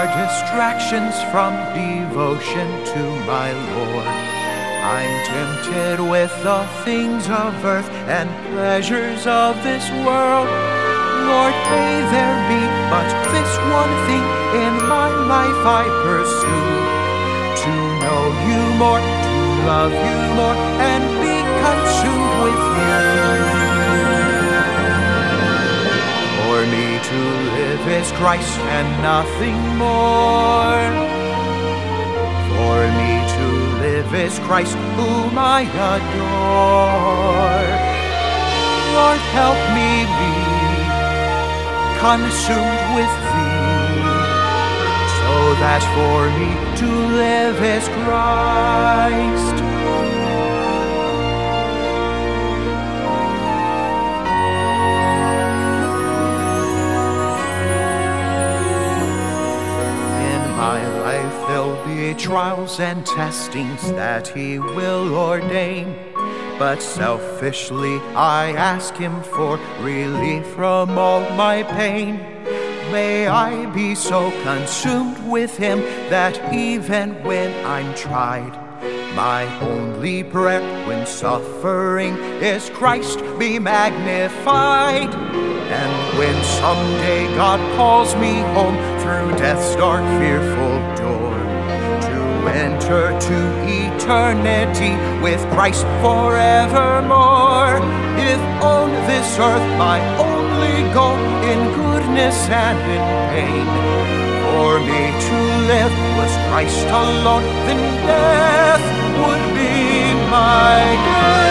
are distractions from devotion to my Lord. I'm tempted with the things of earth and pleasures of this world. Lord, may there be but this one thing in my life I pursue to know you more, to love you more, and be consumed with you. To live is Christ and nothing more. For me to live is Christ whom I adore. Lord, help me be consumed with thee, so that for me to live is Christ. There'll be trials and testings that He will ordain. But selfishly I ask Him for relief from all my pain. May I be so consumed with Him that even when I'm tried, my only prayer when suffering is Christ be magnified. And when someday God calls me home through death's dark, fearful enter to eternity with Christ forevermore. If on this earth my only goal in goodness and in pain for me to live was Christ alone, then death would be my gain.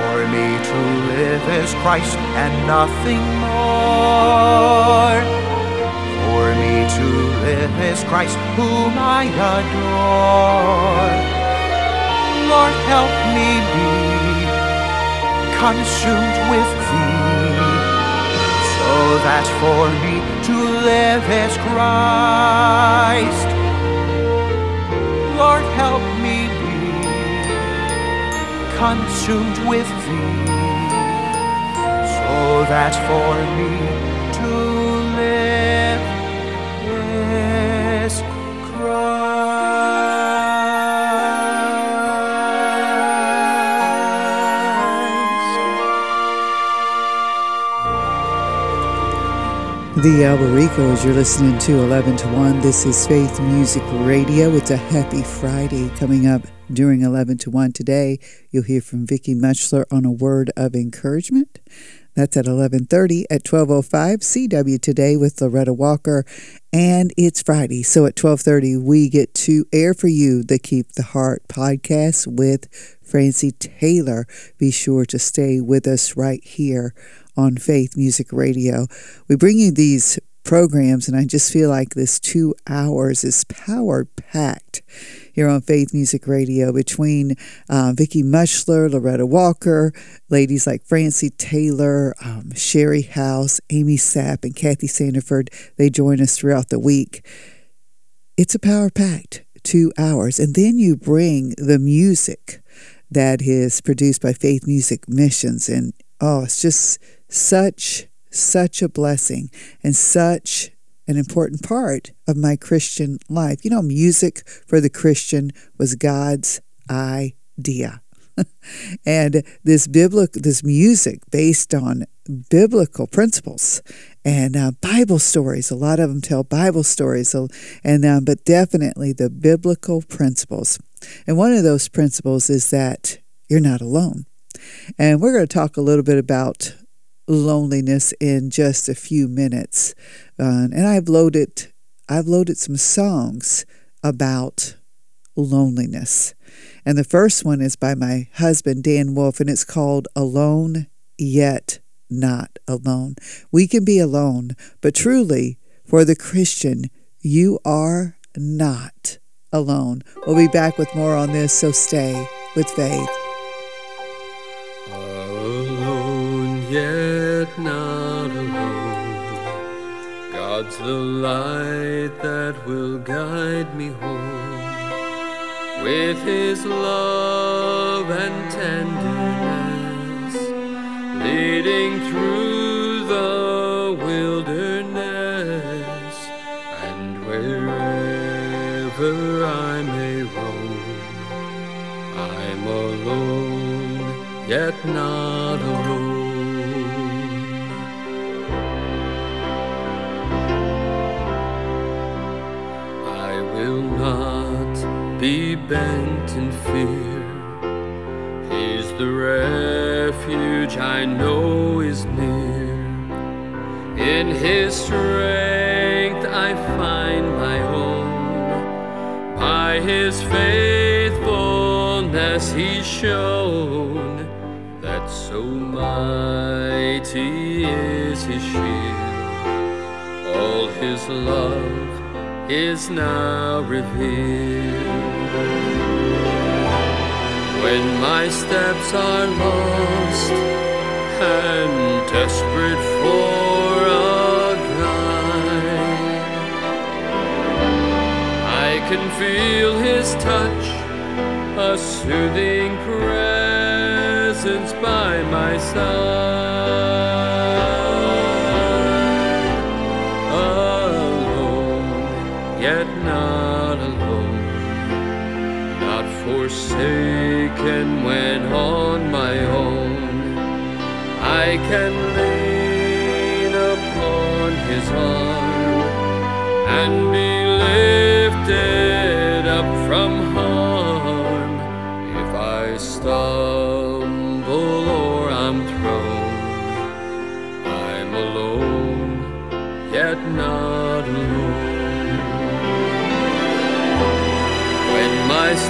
For me to live is Christ and nothing more. For me to live is Christ whom I adore. Lord, help me be consumed with thee, so that for me to live is Christ. Lord, help me be consumed with thee, that for me to live is The Albericos, you're listening to 11 to 1. This is Faith Music Radio. It's a happy Friday coming up during 11 to 1 today. You'll hear from Vicki Muchler on a word of encouragement. That's at 11:30 at 12:05 CW today with Loretta Walker and it's Friday. So at 12:30 we get to air for you the Keep the Heart podcast with Francie Taylor. Be sure to stay with us right here on Faith Music Radio. We bring you these programs, and I just feel like this two hours is power packed here on Faith Music Radio between uh, Vicki Muchler, Loretta Walker, ladies like Francie Taylor, um, Sherry House, Amy Sapp, and Kathy Sandiford. They join us throughout the week. It's a power packed two hours, and then you bring the music that is produced by Faith Music Missions, and oh, it's just such, such a blessing and such an important part of my Christian life. You know, music for the Christian was God's idea. and this biblical this music based on biblical principles and uh, Bible stories. A lot of them tell Bible stories, and uh, but definitely the biblical principles. And one of those principles is that you're not alone. And we're going to talk a little bit about loneliness in just a few minutes. Uh, and I've loaded I've loaded some songs about loneliness. And the first one is by my husband Dan Wolf and it's called Alone Yet Not Alone. We can be alone, but truly for the Christian, you are not alone. We'll be back with more on this, so stay with faith. Yet not alone. God's the light that will guide me home. With His love and tenderness, leading through the wilderness, and wherever I may roam, I'm alone, yet not be bent in fear. He's the refuge I know is near. In His strength I find my own. By His faithfulness He's shown that so mighty is His shield. All His love is now revealed. When my steps are lost and desperate for a guide, I can feel His touch, a soothing presence by my side.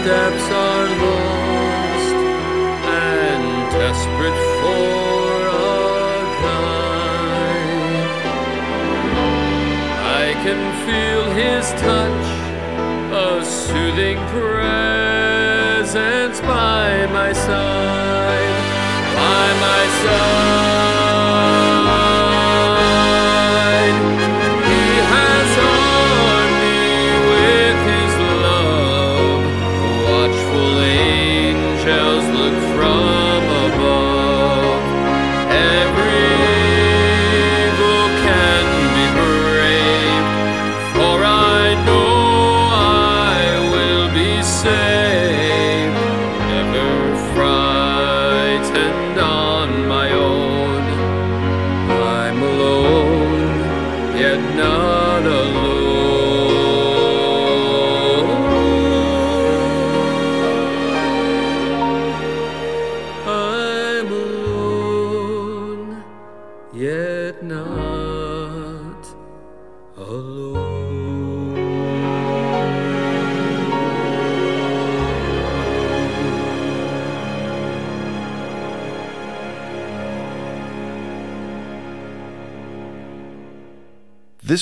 Steps are lost and desperate for a guide, I can feel His touch, a soothing presence by my side, by my side.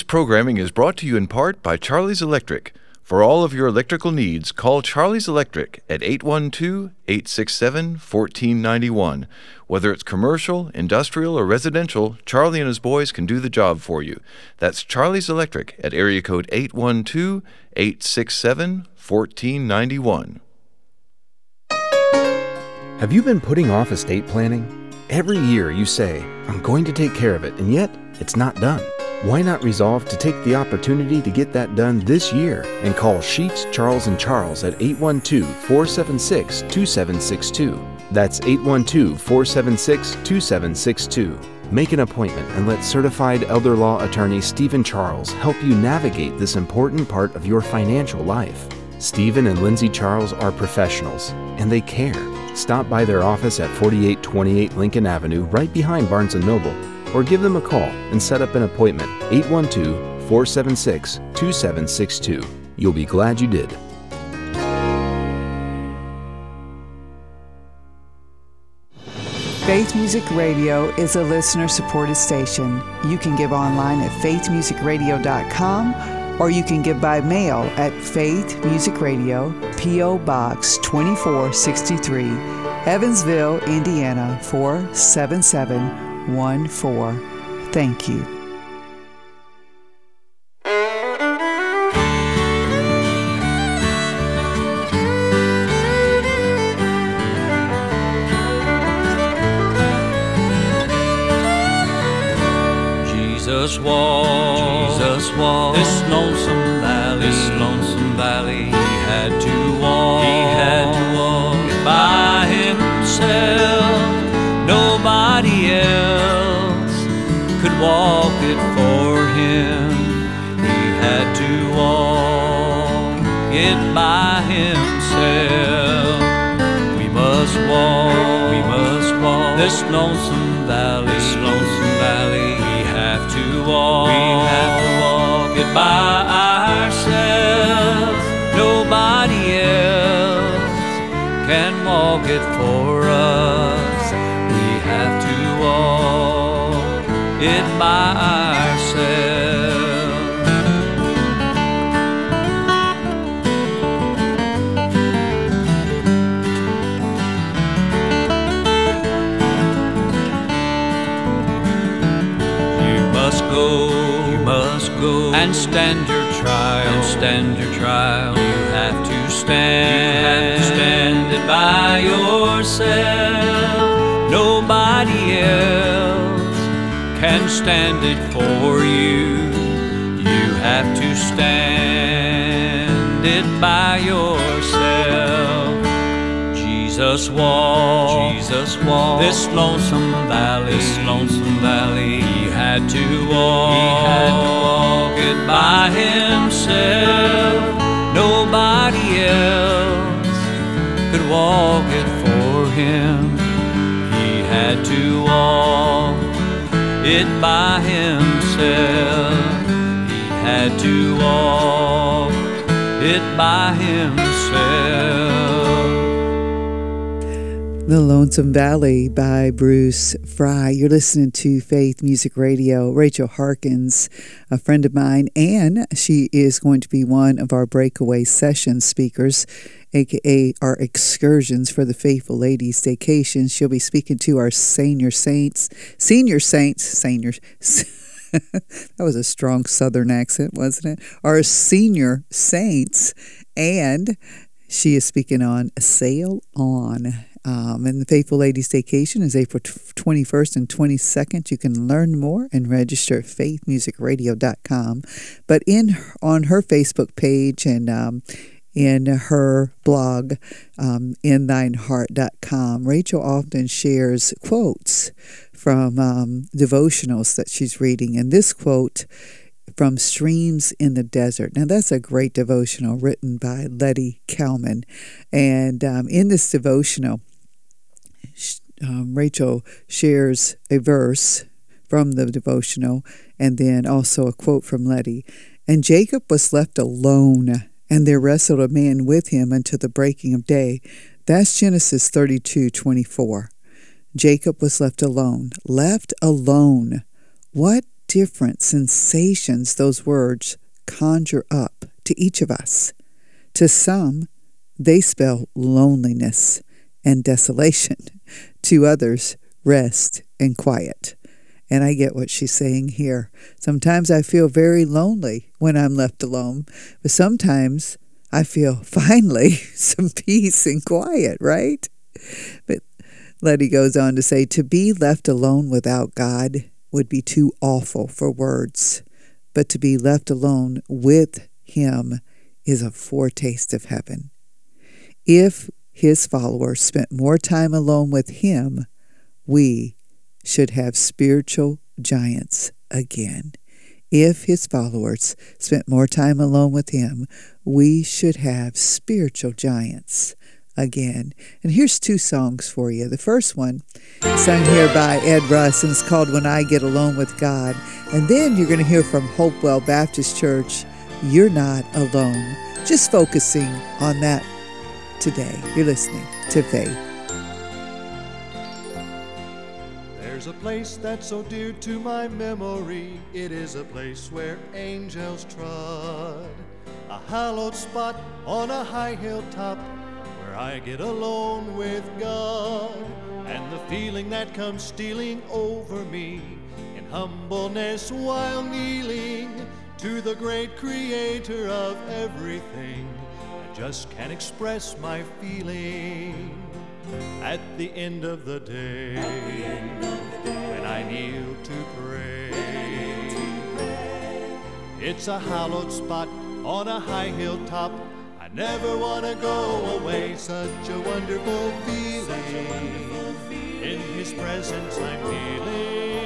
Programming is brought to you in part by Charlie's Electric. For all of your electrical needs, call Charlie's Electric at 812 867 1491. Whether it's commercial, industrial, or residential, Charlie and his boys can do the job for you. That's Charlie's Electric at area code 812 867 1491. Have you been putting off estate planning? Every year you say, I'm going to take care of it, and yet it's not done. Why not resolve to take the opportunity to get that done this year and call Sheets, Charles Charles at 812-476-2762. That's 812-476-2762. Make an appointment and let certified elder law attorney Stephen Charles help you navigate this important part of your financial life. Stephen and Lindsay Charles are professionals and they care. Stop by their office at 4828 Lincoln Avenue right behind Barnes & Noble or give them a call and set up an appointment 812-476-2762. You'll be glad you did. Faith Music Radio is a listener supported station. You can give online at faithmusicradio.com or you can give by mail at Faith Music Radio, P.O. Box 2463, Evansville, Indiana 1 4. Thank you. Jesus walk, Jesus walk this lonesome valley, this lonesome valley. This lonesome valley, this lonesome valley. we have to walk. We have to walk it by ourselves. Nobody else can walk it for stand your trial. and stand your trial. You have to stand, You have to stand it by yourself. Nobody else can stand it for you. You have to stand it by yourself. Jesus walked, Jesus walked this lonesome valley, this lonesome valley. To walk it by himself. Nobody else could walk it for him. He had to walk it by himself. He had to walk it by himself. The Lonesome Valley by Bruce Fry. You're listening to Faith Music Radio. Rachel Harkins, a friend of mine, and she is going to be one of our breakaway session speakers, aka our excursions for the Faithful Ladies Vacation. She'll be speaking to our senior saints, senior saints, senior. that was a strong Southern accent, wasn't it? Our senior saints, and she is speaking on Sail On. Um, and the Faithful Ladies Vacation is April 21st and 22nd. You can learn more and register at faithmusicradio.com. But in on her Facebook page and um, in her blog, um, inThineHeart.com, Rachel often shares quotes from um, devotionals that she's reading. And this quote from Streams in the Desert. Now, that's a great devotional written by Lettie Cowman. And um, in this devotional, um, Rachel shares a verse from the devotional and then also a quote from Lettie. And Jacob was left alone, and there wrestled a man with him until the breaking of day. That's Genesis 32 24. Jacob was left alone. Left alone. What different sensations those words conjure up to each of us. To some, they spell loneliness and desolation. To others, rest and quiet. And I get what she's saying here. Sometimes I feel very lonely when I'm left alone, but sometimes I feel finally some peace and quiet, right? But Lettie goes on to say to be left alone without God would be too awful for words, but to be left alone with Him is a foretaste of heaven. If His followers spent more time alone with Him, we should have spiritual giants again. If His followers spent more time alone with Him, we should have spiritual giants again. And here's two songs for you. The first one, sung here by Ed Russ, and it's called When I Get Alone with God. And then you're going to hear from Hopewell Baptist Church, You're Not Alone. Just focusing on that today. You're listening to Faith. There's a place that's so dear to my memory. It is a place where angels trod. A hallowed spot on a high hilltop where I get alone with God. And the feeling that comes stealing over me in humbleness while kneeling to the great creator of everything. I just can't express my feeling at the end of the day when I kneel to pray. It's a hallowed spot on a high hilltop. Never want to go away. Such a wonderful feeling. In His presence, I'm healing.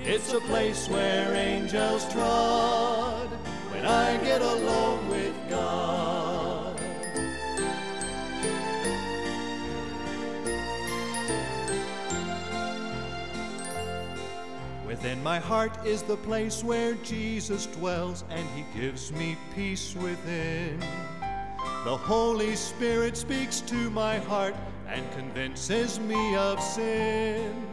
It's a place where angels trod when I get alone with God. Within my heart is the place where Jesus dwells, and He gives me peace within. The Holy Spirit speaks to my heart and convinces me of sin.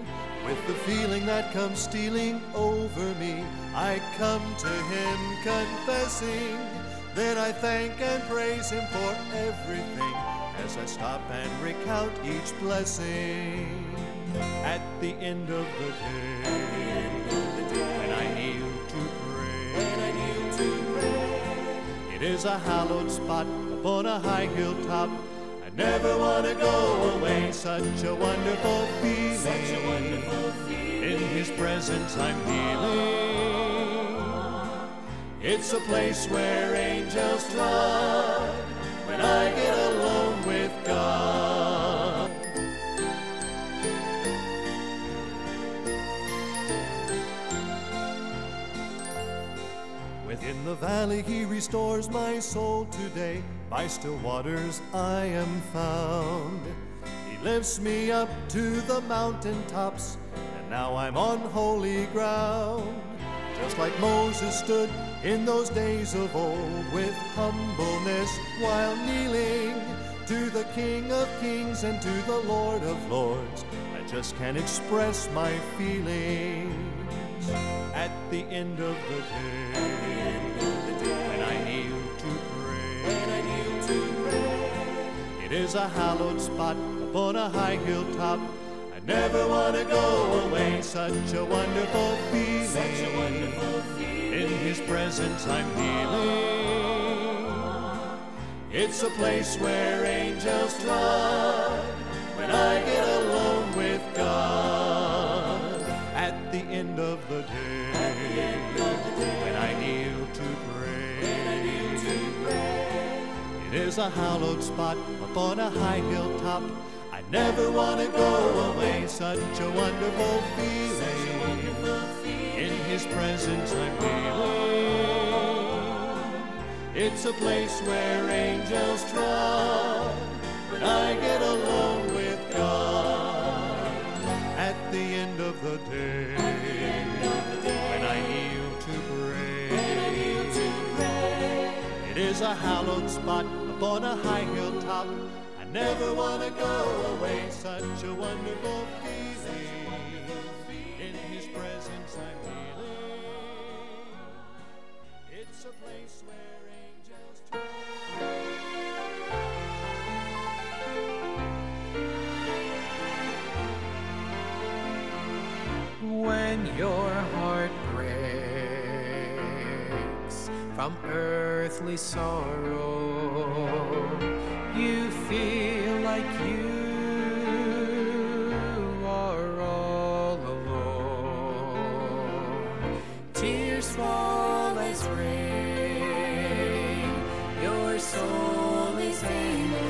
With the feeling that comes stealing over me, I come to Him confessing. Then I thank and praise Him for everything as I stop and recount each blessing. At the end of the day, to pray, it is a hallowed spot upon a high hilltop. I never want to go away. Such a wonderful feeling. In His presence, I'm healing. It's a place where angels trod when I get alone with God. Within the valley, He restores my soul today. By still waters, I am found. He lifts me up to the mountain tops, and now I'm on holy ground. Just like Moses stood in those days of old with humbleness while kneeling to the King of Kings and to the Lord of Lords. I just can't express my feelings at the end of the day. When I kneel to pray, it is a hallowed spot upon a high hilltop. I never want to go away. Such a wonderful feeling. In His presence, I'm healing. It's a place where angels trod when I get alone At the end of the day, when I kneel to pray, it is a hallowed spot upon a high hilltop. I never want to go away. Such a wonderful feeling. In His presence, I'm healing. It's a place where angels trod when I get alone with God. At the end of the day, is a hallowed spot upon a high hilltop. I never want to go away. Such a wonderful feeling. In His presence, I'm healing. It's a place where angels. when your heart from earthly sorrow, you feel like you are all alone. Tears fall as rain, your soul is anguished.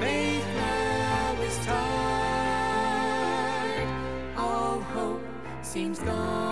Faith now is tired, all hope seems gone.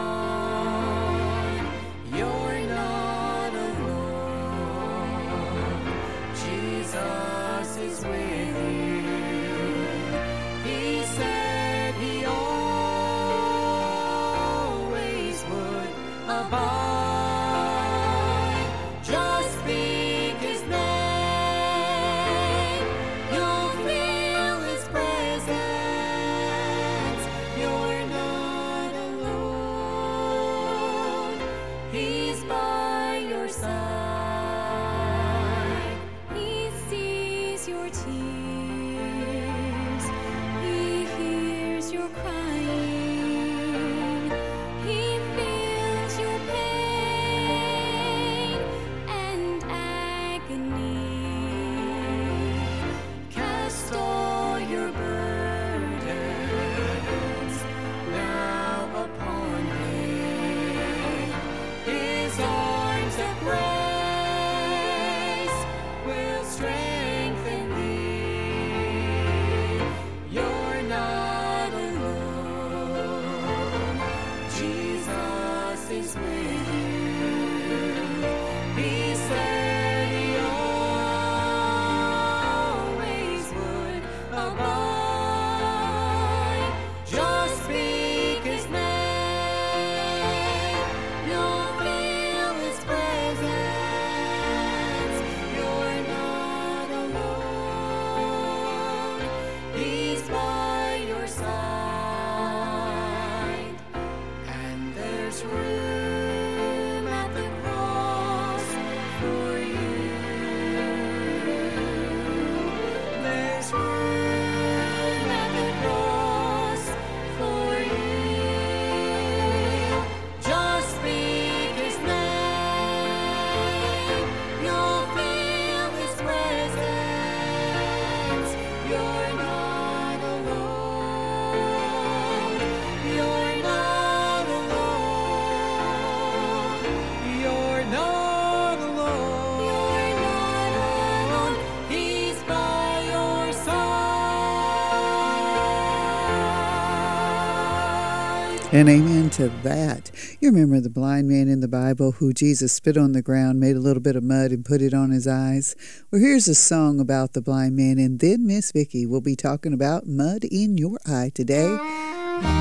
And amen to that. You remember the blind man in the Bible who Jesus spit on the ground, made a little bit of mud, and put it on his eyes? Well, here's a song about the blind man, and then Miss Vicki will be talking about mud in your eye today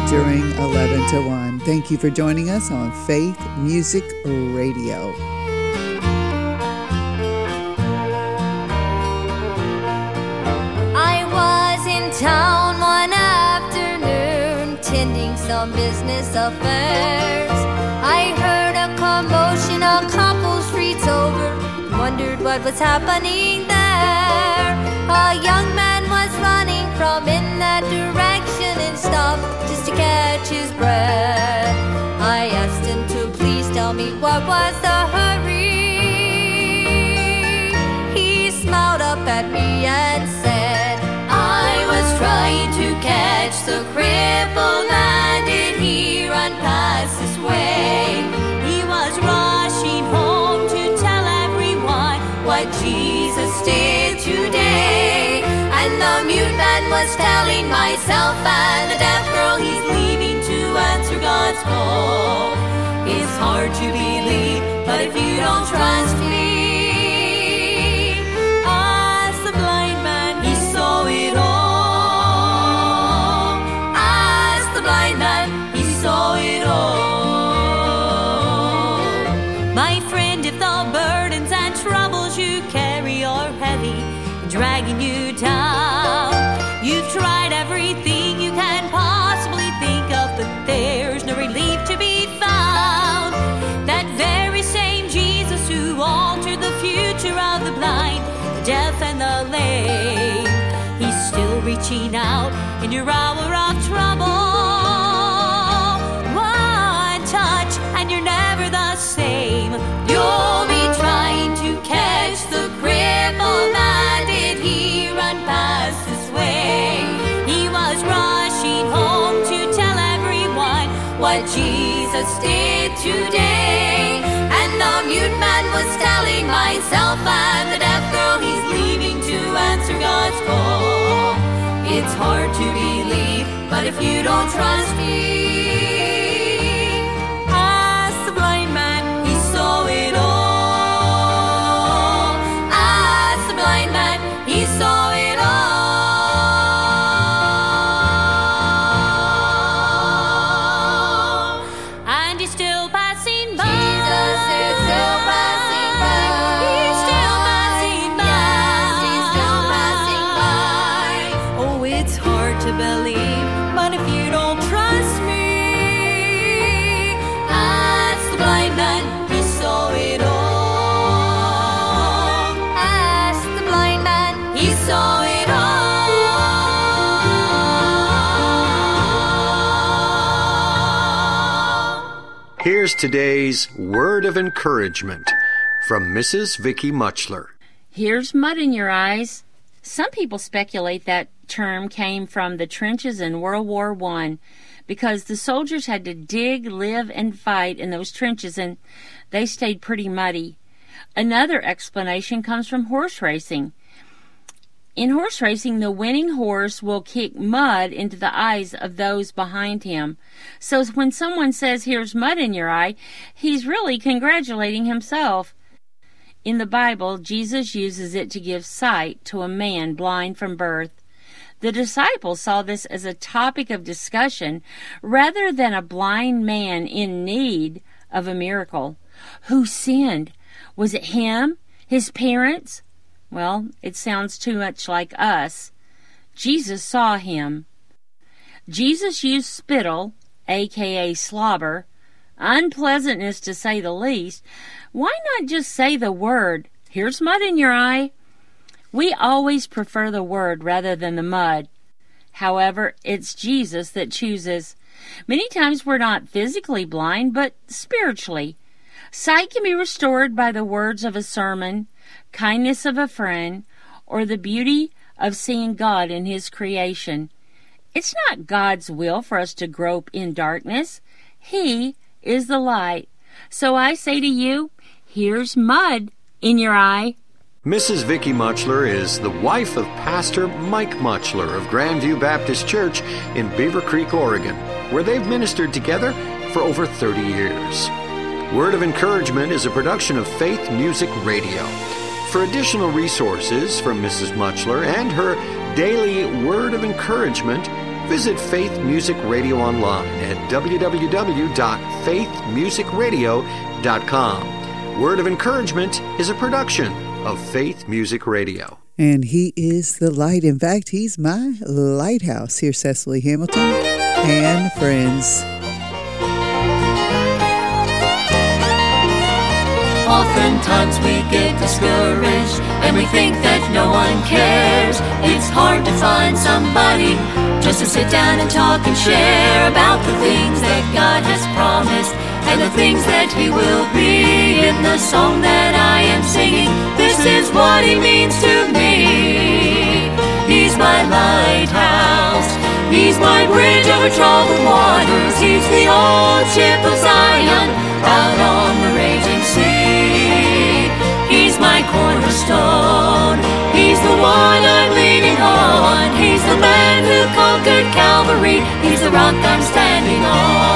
during 11 to 1. Thank you for joining us on Faith Music Radio. Some business affairs. I heard a commotion a couple streets over, wondered what was happening there. A young man was running from in that direction and stopped just to catch his breath. I asked him to please tell me what was the hurry. He smiled up at me and said, I was trying to catch the crippled The mute man was telling myself and the deaf girl he's leaving to answer God's call. It's hard to believe, but if you don't trust me, out in your hour of trouble. One touch, and you're never the same. You'll be trying to catch the crippled man. Did he run past this way? He was rushing home to tell everyone what Jesus did today. And the mute man was telling myself and to believe, but if you don't trust me, Here's today's word of encouragement from Mrs. Vicky Muchler. Here's mud in your eyes. Some people speculate that term came from the trenches in World War One because the soldiers had to dig, live, and fight in those trenches and they stayed pretty muddy. Another explanation comes from horse racing. In horse racing, the winning horse will kick mud into the eyes of those behind him. So when someone says, Here's mud in your eye, he's really congratulating himself. In the Bible, Jesus uses it to give sight to a man blind from birth. The disciples saw this as a topic of discussion rather than a blind man in need of a miracle. Who sinned? Was it him? His parents? Well, it sounds too much like us. Jesus saw him. Jesus used spittle, aka slobber, unpleasantness to say the least. Why not just say the word, here's mud in your eye? We always prefer the word rather than the mud. However, it's Jesus that chooses. Many times we're not physically blind, but spiritually. Sight can be restored by the words of a sermon, kindness of a friend, or the beauty of seeing God in His creation. It's not God's will for us to grope in darkness. He is the light. So I say to you, here's mud in your eye. Mrs. Vicky Muchler is the wife of Pastor Mike Muchler of Grandview Baptist Church in Beaver Creek, Oregon. where they've ministered together for over 30 years. Word of Encouragement is a production of Faith Music Radio. For additional resources from Mrs. Muchler and her daily Word of Encouragement, visit Faith Music Radio online at www.faithmusicradio.com. Word of Encouragement is a production of Faith Music Radio. And he is the light. In fact, he's my lighthouse here, Cecily Hamilton and friends. Oftentimes we get discouraged and we think that no one cares. It's hard to find somebody just to sit down and talk and share about the things that God has promised and the things that He will be in the song that I am singing. This is what He means to me. He's my lighthouse. He's my bridge over troubled waters. He's the old ship of Zion out on the cornerstone. He's the one I'm leaning on. He's the man who conquered Calvary. He's the rock I'm standing on.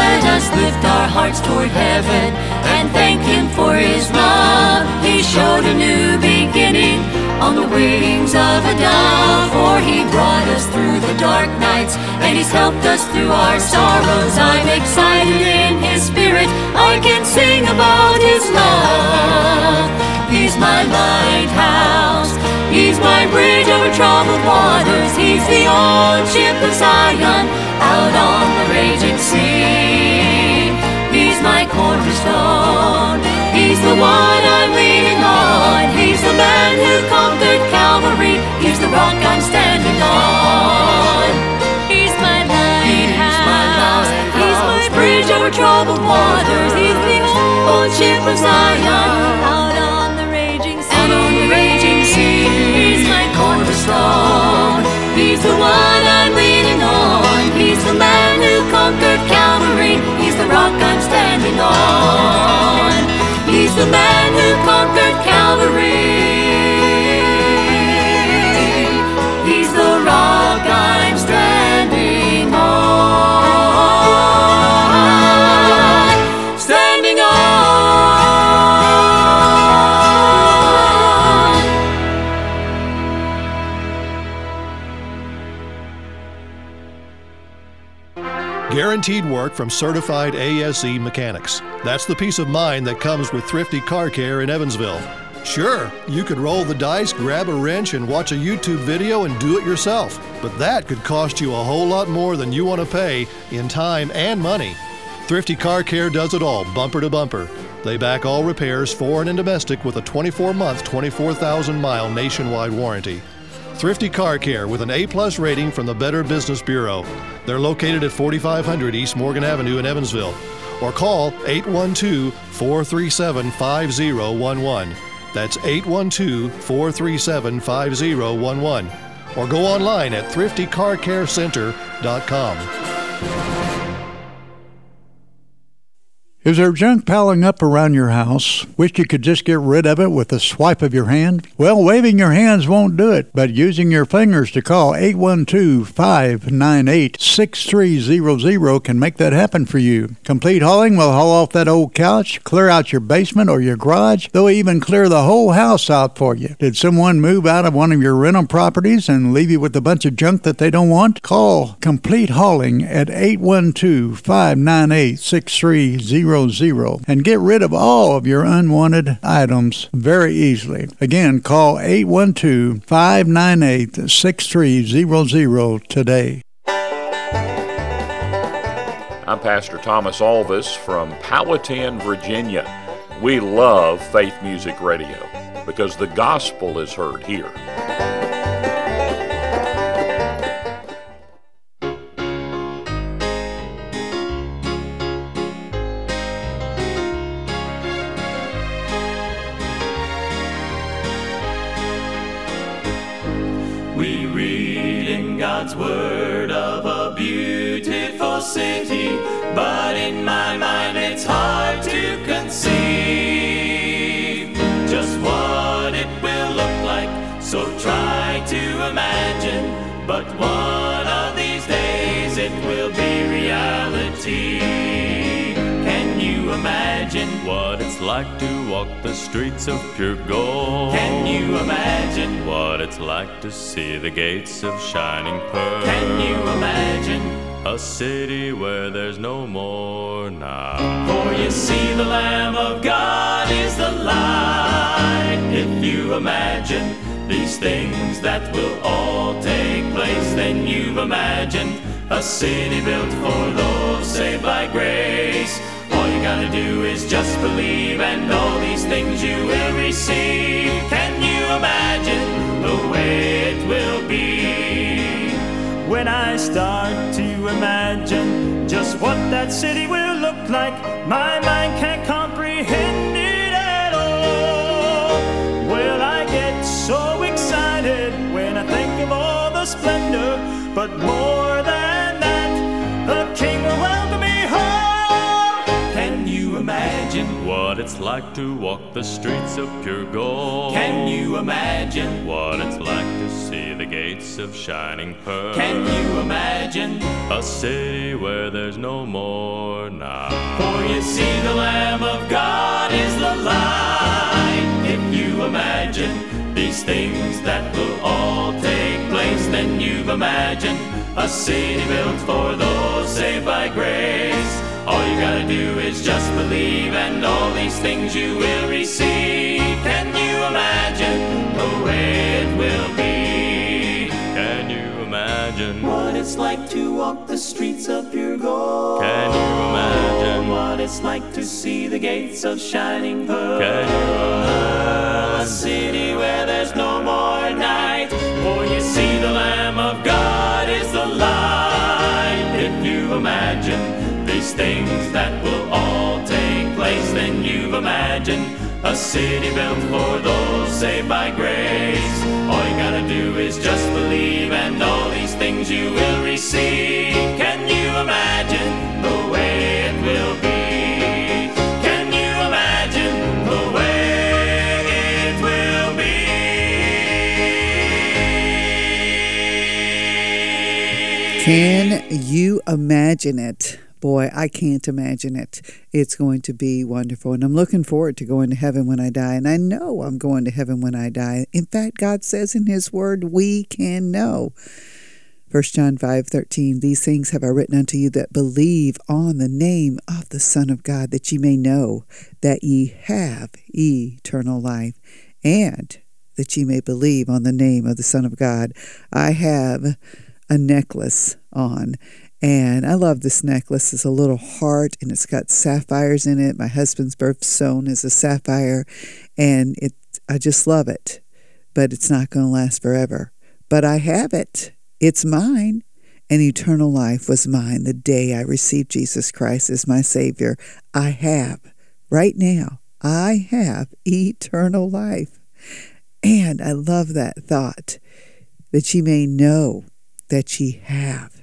Let us lift our hearts toward heaven for His love. He showed a new beginning on the wings of a dove. For He brought us through the dark nights and He's helped us through our sorrows. I'm excited in His Spirit. I can sing about His love. He's my lighthouse. He's my bridge over troubled waters. He's the old ship of Zion out on the raging sea. He's my cornerstone. He's the one I'm leaning on. He's the man who conquered Calvary. He's the rock I'm standing on. He's my lighthouse. He's my bridge over troubled waters. He's the old ship of Zion out on the raging sea. Out on the raging sea. He's my cornerstone. He's the one I'm leaning on. He's the man who conquered Calvary. He's the rock I'm standing on. The man who conquered Calvary. Guaranteed work from certified ASE mechanics. That's the peace of mind that comes with Thrifty Car Care in Evansville. Sure, you could roll the dice, grab a wrench, and watch a YouTube video and do it yourself, but that could cost you a whole lot more than you want to pay in time and money. Thrifty Car Care does it all, bumper to bumper. They back all repairs, foreign and domestic, with a 24 month, 24,000 mile nationwide warranty. Thrifty Car Care with an A plus rating from the Better Business Bureau. They're located at 4500 East Morgan Avenue in Evansville. Or call 812 437 5011. That's 812 437 5011. Or go online at thriftycarcarecenter.com. Is there junk piling up around your house? Wish you could just get rid of it with a swipe of your hand? Well, waving your hands won't do it, but using your fingers to call 812 598 6300 can make that happen for you. Complete Hauling will haul off that old couch, clear out your basement or your garage. They'll even clear the whole house out for you. Did someone move out of one of your rental properties and leave you with a bunch of junk that they don't want? Call Complete Hauling at 812 598 6300 and get rid of all of your unwanted items very easily. Again, call 812 598 6300 today. I'm Pastor Thomas Alvis from Powhatan, Virginia. We love Faith Music Radio because the gospel is heard here. God's word of a beautiful city, but in my mind it's hard to conceive just what it will look like. So try to imagine, but one of these days it will be reality. Can you imagine what it's like to walk the streets of pure gold? Can you imagine what it's like to see the gates of shining pearl? Can you imagine a city where there's no more now? For you see, the Lamb of God is the light. If you imagine these things that will all take place, then you've imagined a city built for those saved by grace. Gotta do is just believe, and all these things you will receive. Can you imagine the way it will be? When I start to imagine just what that city will look like, my mind can't comprehend it at all. Well, I get so excited when I think of all the splendor, but more it's like to walk the streets of pure gold? Can you imagine what it's like to see the gates of shining pearl? Can you imagine a city where there's no more now? For you see, the Lamb of God is the light. If you imagine these things that will all take place, then you've imagined a city built for those saved by grace. All you gotta do is just believe, and all these things you will receive. Can you imagine the way it will be? Can you imagine what it's like to walk the streets of pure gold? Can you imagine what it's like to see the gates of shining pearl? Can you imagine a city where there's no more night? For you see, the Lamb of God is the light. If you imagine things that will all take place, then you've imagined a city built for those saved by grace. All you gotta do is just believe, and all these things you will receive. Can you imagine the way it will be? Can you imagine the way it will be? Can you imagine it boy, I can't imagine it. It's going to be wonderful. And I'm looking forward to going to heaven when I die. And I know I'm going to heaven when I die. In fact, God says in His Word, we can know. 1 John 5 13, These things have I written unto you that believe on the name of the Son of God, that ye may know that ye have eternal life, and that ye may believe on the name of the Son of God. I have a necklace on and I love this necklace. It's a little heart and it's got sapphires in it. My husband's birthstone is a sapphire. And it I just love it. But it's not going to last forever. But I have it. It's mine. And eternal life was mine the day I received Jesus Christ as my Savior. I have, right now, I have eternal life. And I love that thought that ye may know that ye have.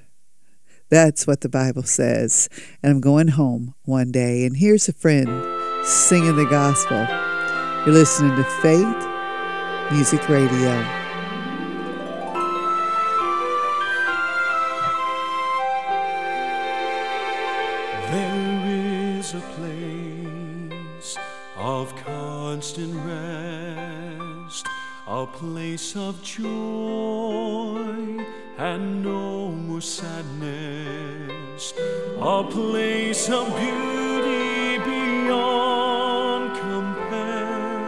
That's what the Bible says. And I'm going home one day, and here's a friend singing the gospel. You're listening to Faith Music Radio. There is a place of constant rest, a place of joy and no more sadness, a place of beauty beyond compare.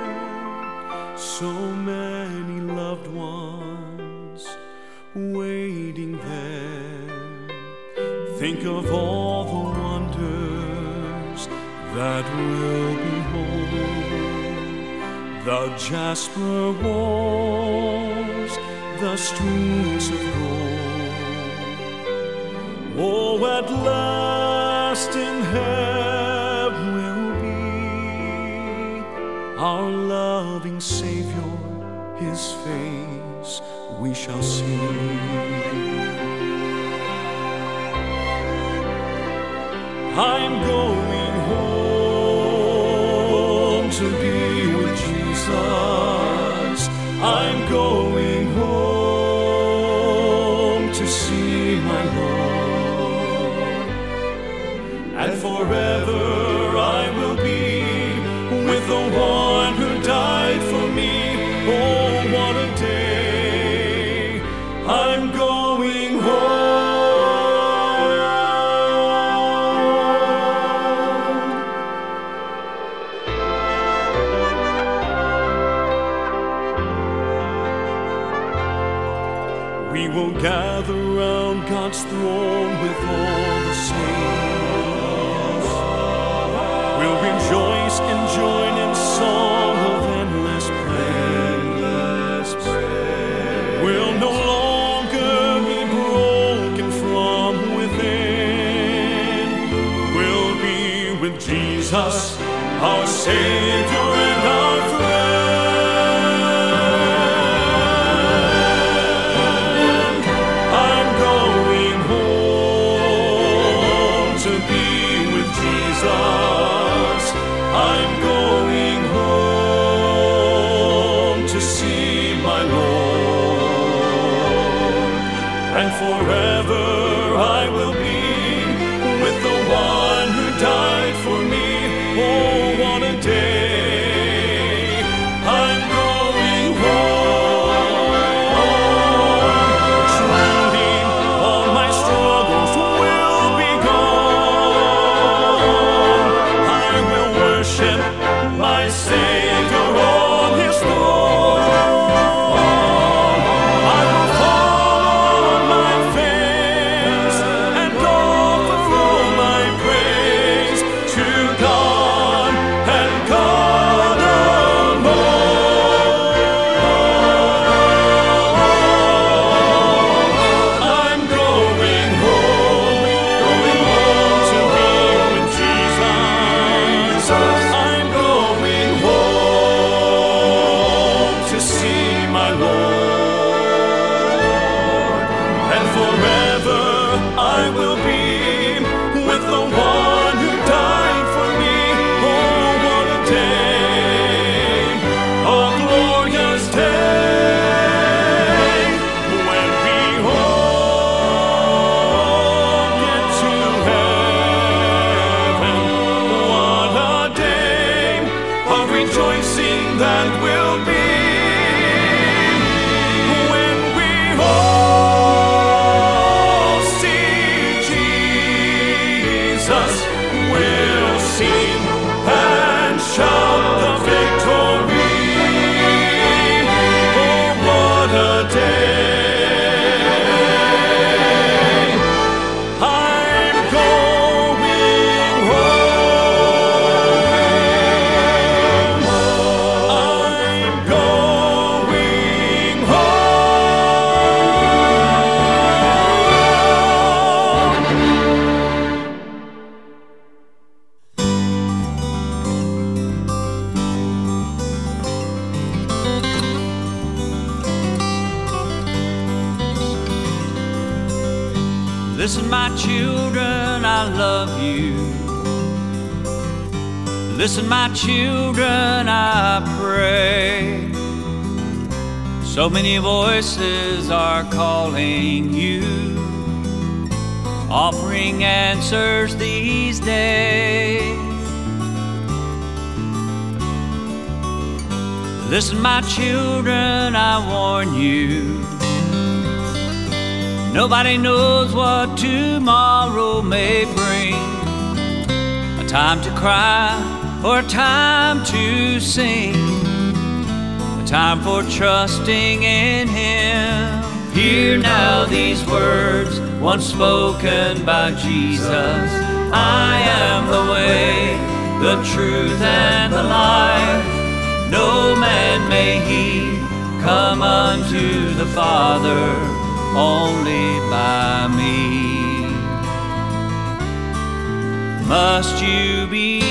So many loved ones waiting there. Think of all the wonders that will behold the jasper walls, the streets of Oh, at last in heaven will be our loving Savior, His face we shall see. I'm going So many voices are calling you, offering answers these days. Listen, my children, I warn you. Nobody knows what tomorrow may bring. A time to cry or a time to sing. Time for trusting in Him. Hear now these words, once spoken by Jesus. I am the way, the truth, and the life. No man may he come unto the Father only by me. Must you believe?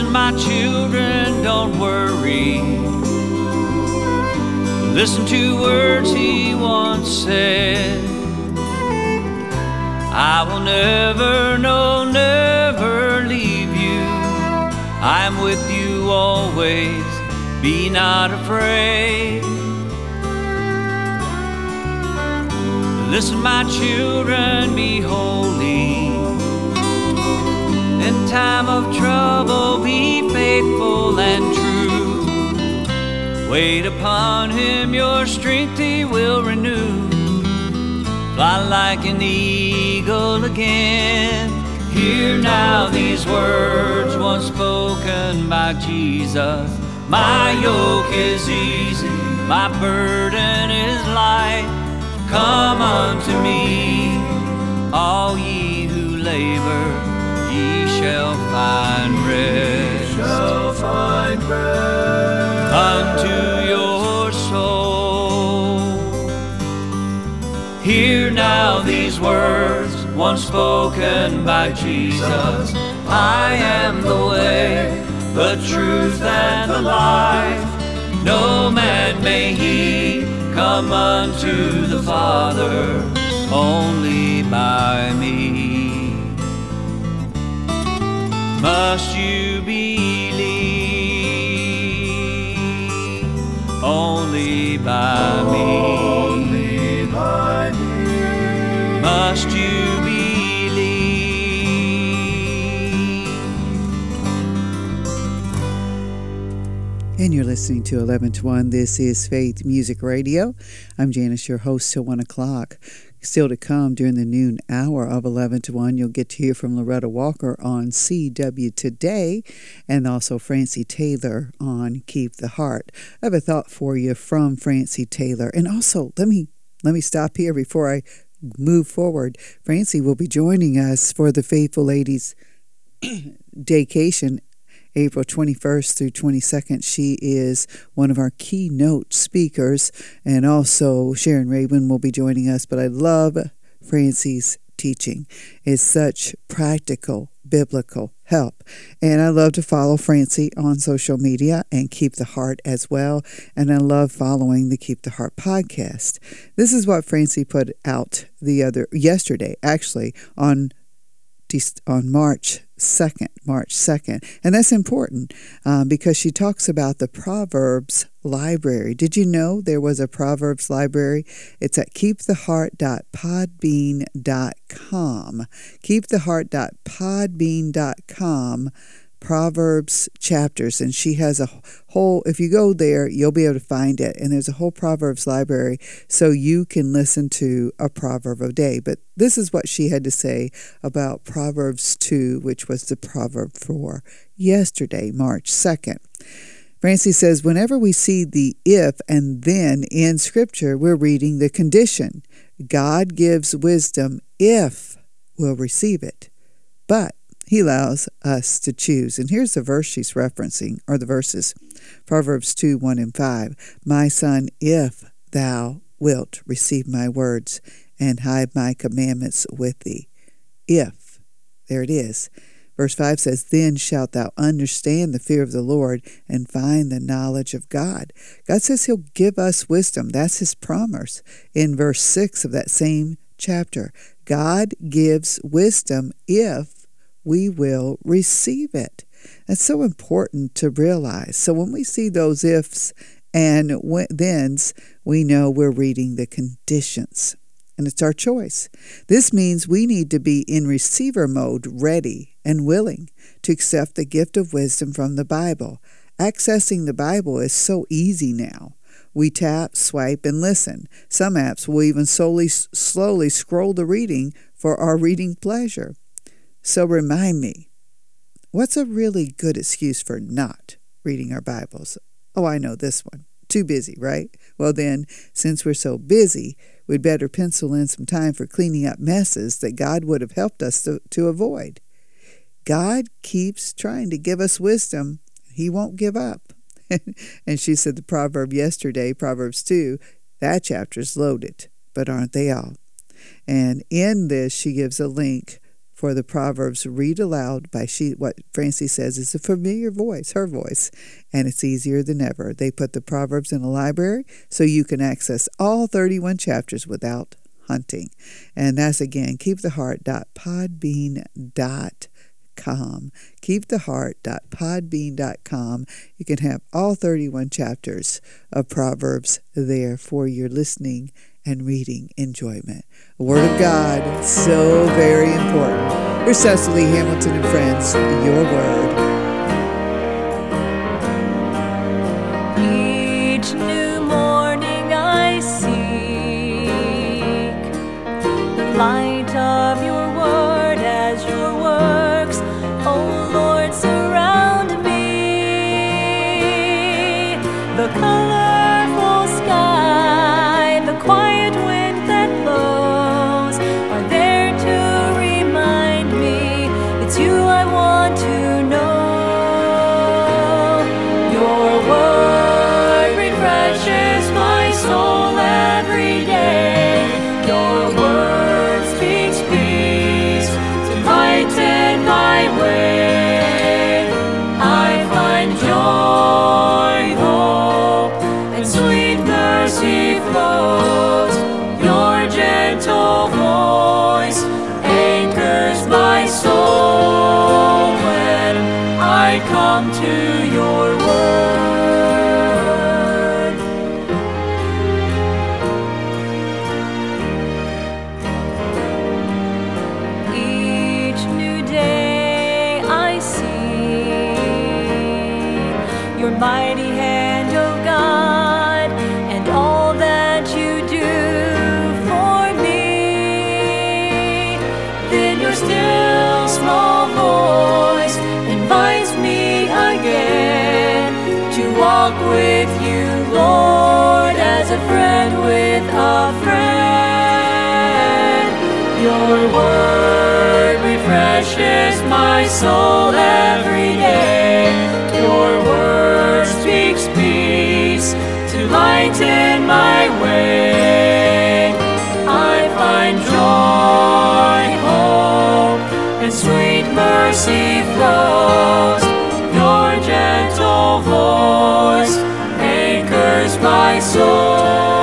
Listen, my children, don't worry. Listen to words he once said. I will never, no, never leave you. I'm with you always, be not afraid. Listen, my children, be holy. Time of trouble, be faithful and true. Wait upon him, your strength he will renew. Fly like an eagle again. Hear now these words once spoken by Jesus. My yoke is easy, my burden is light. Come unto me, all ye who labor, ye shall find rest. Shall find rest unto your soul. Hear now these words once spoken by Jesus. I am the way, the truth, and the life. No man may he come unto the Father only by me. Must you believe only by me? Only by me. Must you believe? And you're listening to 11 to 1. This is Faith Music Radio. I'm Janice, your host till 1 o'clock. Still to come during the noon hour of 11 to 1, you'll get to hear from Loretta Walker on CW Today and also Francie Taylor on Keep the Heart. I have a thought for you from Francie Taylor. And also, let me let me stop here before I move forward. Francie will be joining us for the Faithful Ladies Daycation April 21st through 22nd. She is one of our keynote speakers, and also Sharon Rabin will be joining us. But I love Francie's teaching. It's such practical biblical help. And I love to follow Francie on social media and Keep the Heart as well. And I love following the Keep the Heart podcast. This is what Francie put out the other yesterday, actually on on March 2nd, March 2nd. And that's important um, because she talks about the Proverbs library. Did you know there was a Proverbs library? It's at keeptheheart.podbean.com. Keeptheheart.podbean.com Proverbs chapters, and she has a whole, if you go there, you'll be able to find it. And there's a whole Proverbs library so you can listen to a proverb a day. But this is what she had to say about Proverbs 2, which was the proverb for yesterday, March 2nd. Francie says, whenever we see the if and then in Scripture, we're reading the condition. God gives wisdom if we'll receive it. But he allows us to choose. And here's the verse she's referencing, or the verses Proverbs 2 1 and 5. My son, if thou wilt receive my words and hide my commandments with thee. If. There it is. Verse 5 says, Then shalt thou understand the fear of the Lord and find the knowledge of God. God says He'll give us wisdom. That's His promise in verse 6 of that same chapter. God gives wisdom if we will receive it. That's so important to realize. So when we see those ifs and thens, we know we're reading the conditions. And it's our choice. This means we need to be in receiver mode, ready and willing to accept the gift of wisdom from the Bible. Accessing the Bible is so easy now. We tap, swipe, and listen. Some apps will even slowly, slowly scroll the reading for our reading pleasure. So remind me, what's a really good excuse for not reading our Bibles? Oh, I know this one. Too busy, right? Well, then, since we're so busy, we'd better pencil in some time for cleaning up messes that God would have helped us to, to avoid. God keeps trying to give us wisdom. He won't give up. and she said the proverb yesterday, Proverbs 2, that chapter is loaded, but aren't they all? And in this, she gives a link for the Proverbs read aloud by she what Francie says is a familiar voice, her voice, and it's easier than ever. They put the Proverbs in a library so you can access all 31 chapters without hunting. And that's again keeptheheart.podbean.com keeptheheart.podbean.com. You can have all 31 chapters of Proverbs there for your listening and reading enjoyment. The Word of God, so very important. Here's Cecily Hamilton and friends, your word. Come to your word. Each new day I see your mighty my soul every day. Your word speaks peace to lighten my way. I find joy, hope, and sweet mercy flows. Your gentle voice anchors my soul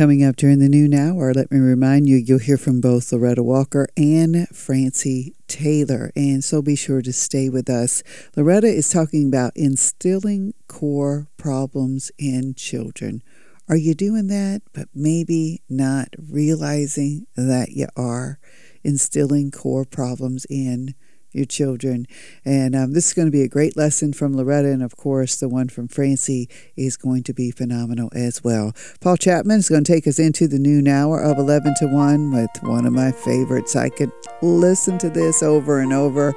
Coming up during the noon hour, let me remind you, you'll hear from both Loretta Walker and Francie Taylor. And so be sure to stay with us. Loretta is talking about instilling core problems in children. Are you doing that, but maybe not realizing that you are instilling core problems in your children? And um, this is going to be a great lesson from Loretta, and of course, the one from Francie is going to be phenomenal as well. Paul Chapman is going to take us into the noon hour of 11 to 1 with one of my favorites. I could listen to this over and over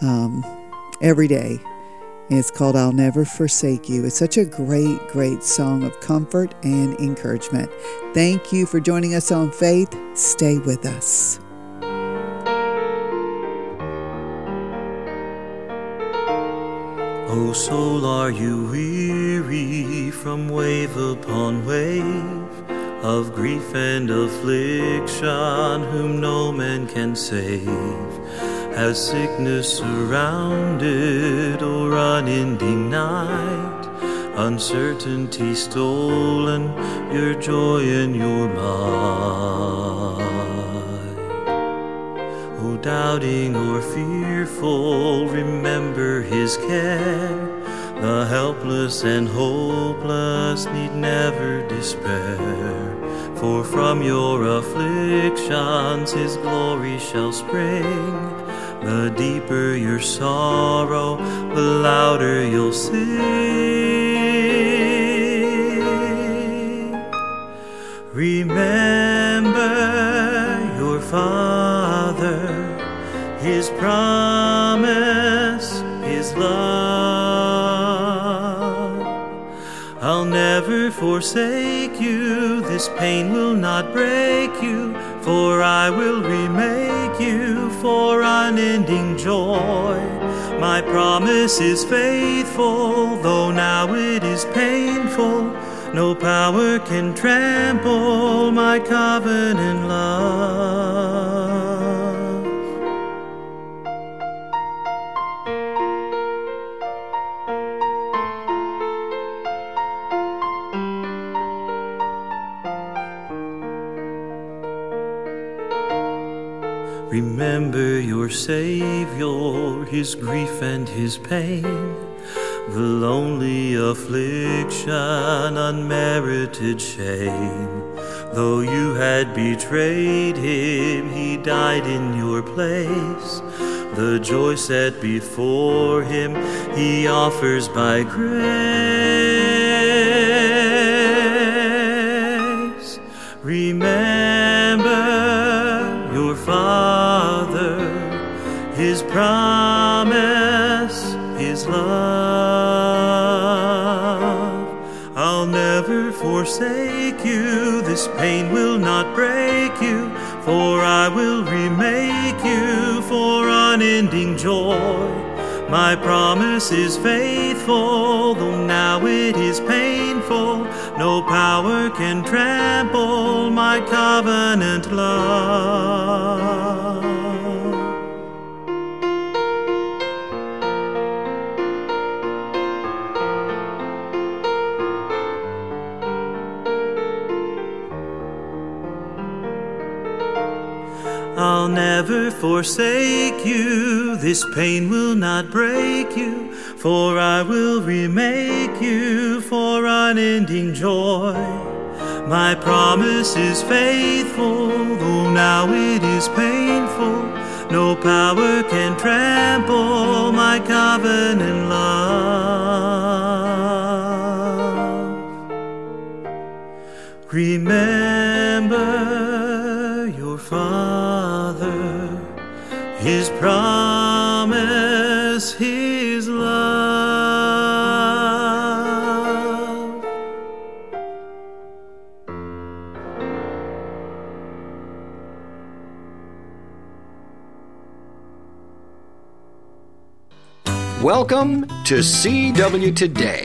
um, every day. It's called I'll Never Forsake You. It's such a great, great song of comfort and encouragement. Thank you for joining us on Faith. Stay with us. O soul, are you weary from wave upon wave of grief and affliction, whom no man can save? Has sickness surrounded or unending night? Uncertainty stolen your joy and your mind. Doubting or fearful, remember his care. The helpless and hopeless need never despair. For from your afflictions his glory shall spring. The deeper your sorrow, the louder you'll sing. Remember your Father, his promise, his love. I'll never forsake you, this pain will not break you, for I will remake you for unending joy. My promise is faithful, though now it is painful. No power can trample my covenant love. Remember your Savior, his grief and his pain, the lonely affliction, unmerited shame. Though you had betrayed him, he died in your place. The joy set before him, he offers by grace. Remember His promise, His love. I'll never forsake you, this pain will not break you, for I will remake you for unending joy. My promise is faithful, though now it is painful. No power can trample my covenant love. I'll never forsake you, this pain will not break you, for I will remake you for unending joy. My promise is faithful, though now it is painful. No power can trample my covenant love. Remember your Father, His promise, His love. Welcome to CW Today,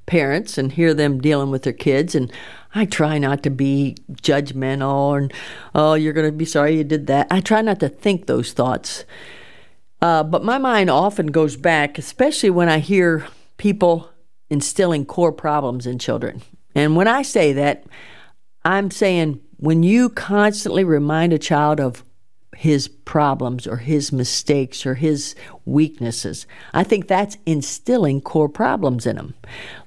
parents and hear them dealing with their kids, and I try not to be judgmental and, oh, you're going to be sorry you did that. I try not to think those thoughts. Uh, but my mind often goes back, especially when I hear people instilling core problems in children. And when I say that, I'm saying when you constantly remind a child of his problems or his mistakes or his weaknesses. I think that's instilling core problems in him.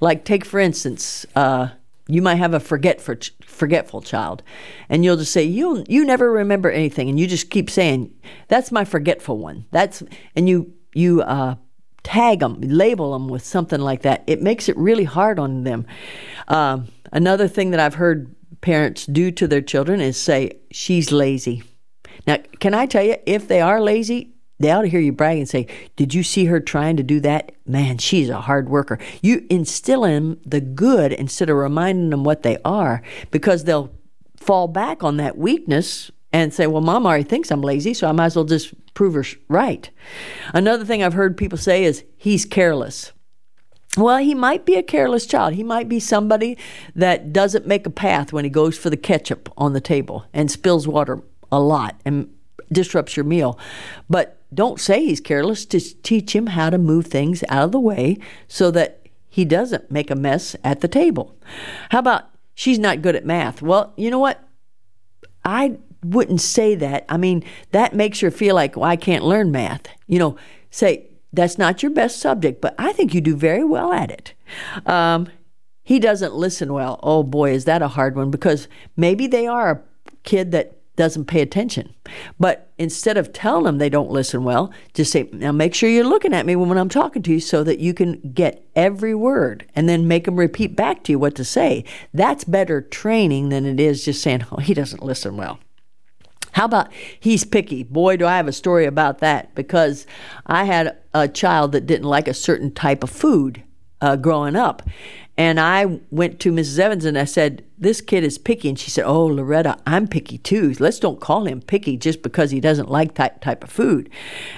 Like, take for instance, uh, you might have a forgetful, forgetful child, and you'll just say, "You you never remember anything," and you just keep saying, "That's my forgetful one." That's and you you uh, tag them, label them with something like that. It makes it really hard on them. Um, another thing that I've heard parents do to their children is say, "She's lazy." Now, can I tell you, if they are lazy, they ought to hear you brag and say, Did you see her trying to do that? Man, she's a hard worker. You instill in the good instead of reminding them what they are because they'll fall back on that weakness and say, Well, mom already thinks I'm lazy, so I might as well just prove her right. Another thing I've heard people say is, He's careless. Well, he might be a careless child. He might be somebody that doesn't make a path when he goes for the ketchup on the table and spills water a lot and disrupts your meal. But don't say he's careless. Just teach him how to move things out of the way so that he doesn't make a mess at the table. How about she's not good at math? Well, you know what? I wouldn't say that. I mean, that makes her feel like, well, I can't learn math. You know, say, that's not your best subject, but I think you do very well at it. Um, he doesn't listen well. Oh boy, is that a hard one because maybe they are a kid that doesn't pay attention. But instead of telling them they don't listen well, just say, now make sure you're looking at me when I'm talking to you so that you can get every word and then make them repeat back to you what to say. That's better training than it is just saying, oh, he doesn't listen well. How about he's picky? Boy, do I have a story about that because I had a child that didn't like a certain type of food uh, growing up. And I went to Mrs. Evans and I said, This kid is picky. And she said, Oh, Loretta, I'm picky too. Let's don't call him picky just because he doesn't like that type of food.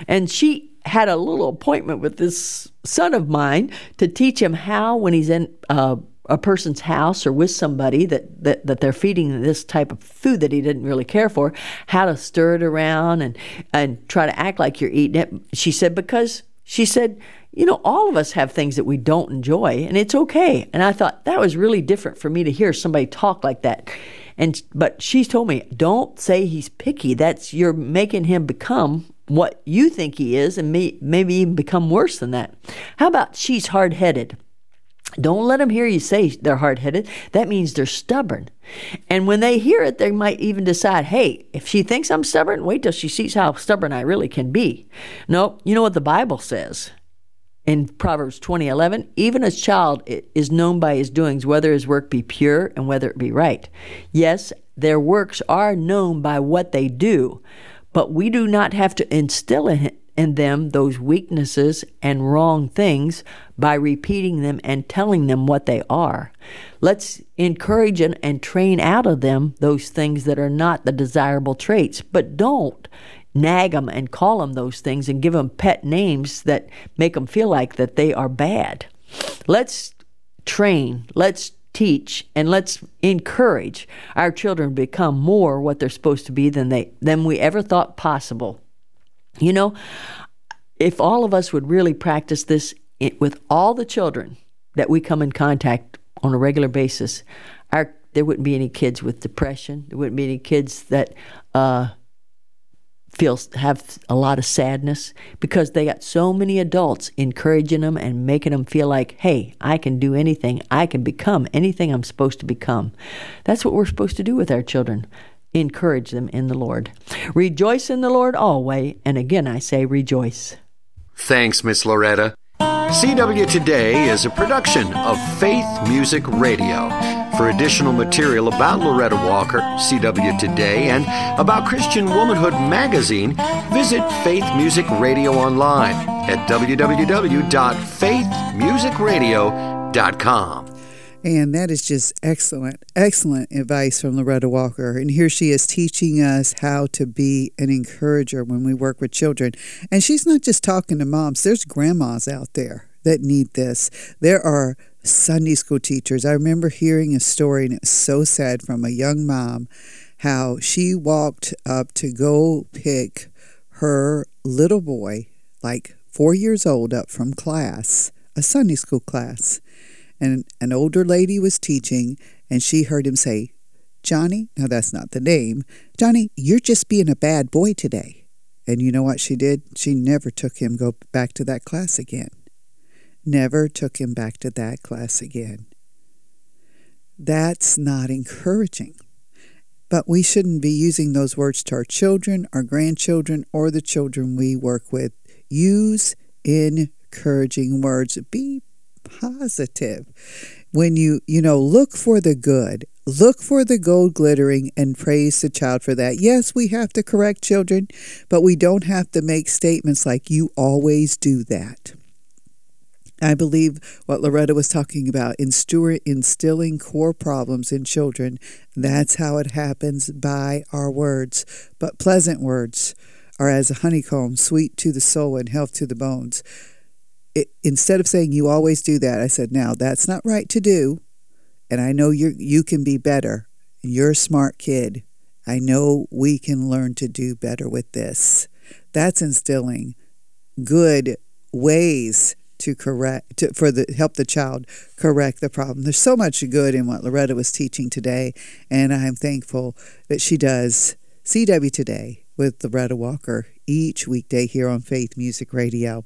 And she had a little appointment with this son of mine to teach him how, when he's in uh, a person's house or with somebody that, that, that they're feeding this type of food that he didn't really care for, how to stir it around and, and try to act like you're eating it. She said, because she said, you know, all of us have things that we don't enjoy and it's okay. And I thought that was really different for me to hear somebody talk like that. And but she told me, don't say he's picky. That's you're making him become what you think he is and may, maybe even become worse than that. How about she's hard-headed? Don't let them hear you say they're hard headed. That means they're stubborn. And when they hear it, they might even decide, hey, if she thinks I'm stubborn, wait till she sees how stubborn I really can be. No, you know what the Bible says in Proverbs 20:11, even a child is known by his doings, whether his work be pure and whether it be right. Yes, their works are known by what they do, but we do not have to instill in in them those weaknesses and wrong things by repeating them and telling them what they are. Let's encourage and, and train out of them those things that are not the desirable traits, but don't nag them and call them those things and give them pet names that make them feel like that they are bad. Let's train, let's teach, and let's encourage our children become more what they're supposed to be than they than we ever thought possible. You know, if all of us would really practice this with all the children that we come in contact on a regular basis, our there wouldn't be any kids with depression. There wouldn't be any kids that uh, feel have a lot of sadness because they got so many adults encouraging them and making them feel like, hey, I can do anything. I can become anything I'm supposed to become. That's what we're supposed to do with our children encourage them in the Lord. Rejoice in the Lord always, and again I say rejoice. Thanks, Miss Loretta. CW Today is a production of Faith Music Radio. For additional material about Loretta Walker, CW Today, and about Christian Womanhood magazine, visit Faith Music Radio online at www.faithmusicradio.com. And that is just excellent, excellent advice from Loretta Walker. And here she is teaching us how to be an encourager when we work with children. And she's not just talking to moms, there's grandmas out there that need this. There are Sunday school teachers. I remember hearing a story, and so sad, from a young mom how she walked up to go pick her little boy, like four years old, up from class, a Sunday school class and an older lady was teaching, and she heard him say, Johnny, now that's not the name, Johnny, you're just being a bad boy today. And you know what she did? She never took him go back to that class again. Never took him back to that class again. That's not encouraging. But we shouldn't be using those words to our children, our grandchildren, or the children we work with. Use encouraging words. Be positive. When you, you know, look for the good, look for the gold glittering and praise the child for that. Yes, we have to correct children, but we don't have to make statements like, you always do that. I believe what Loretta was talking about, in instilling core problems in children, that's how it happens by our words. But pleasant words are as a honeycomb, sweet to the soul and health to the bones it, instead of saying you always do that, I said, now that's not right to do. And I know you you can be better. You're a smart kid. I know we can learn to do better with this. That's instilling good ways to correct to, for the help the child correct the problem. There's so much good in what Loretta was teaching today, and I'm thankful that she does CW today with Loretta Walker each weekday here on Faith Music Radio.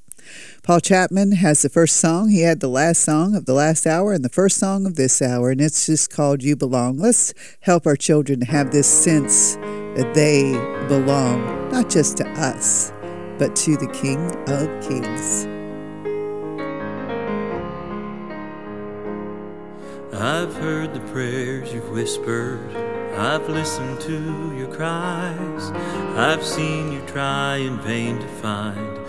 Paul Chapman has the first song. He had the last song of the last hour and the first song of this hour, and it's just called You Belong. Let's help our children have this sense that they belong, not just to us, but to the King of Kings. I've heard the prayers you've whispered. I've listened to your cries. I've seen you try in vain to find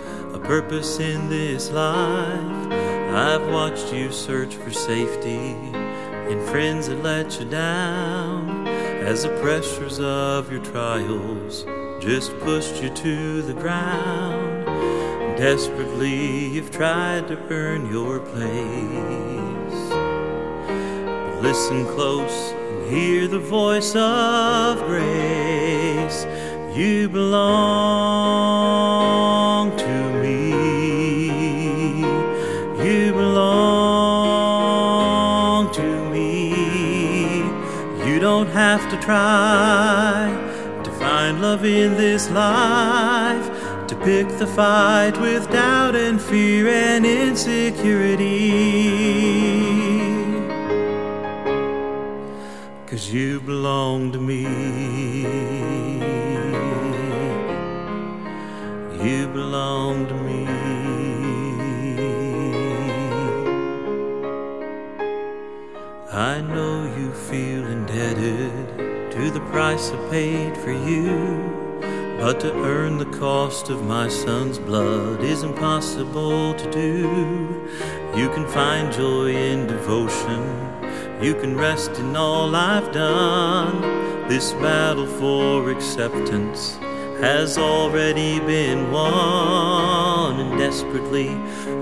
purpose in this life. I've watched you search for safety in friends that let you down as the pressures of your trials just pushed you to the ground. Desperately, you've tried to earn your place. But listen close and hear the voice of grace. You belong to don't have to try to find love in this life. To pick the fight with doubt and fear and insecurity. Cause you belong to me. You belong to me. I know you indebted to the price I paid for you. But to earn the cost of my son's blood is impossible to do. You can find joy in devotion. You can rest in all I've done. This battle for acceptance has already been won. And desperately,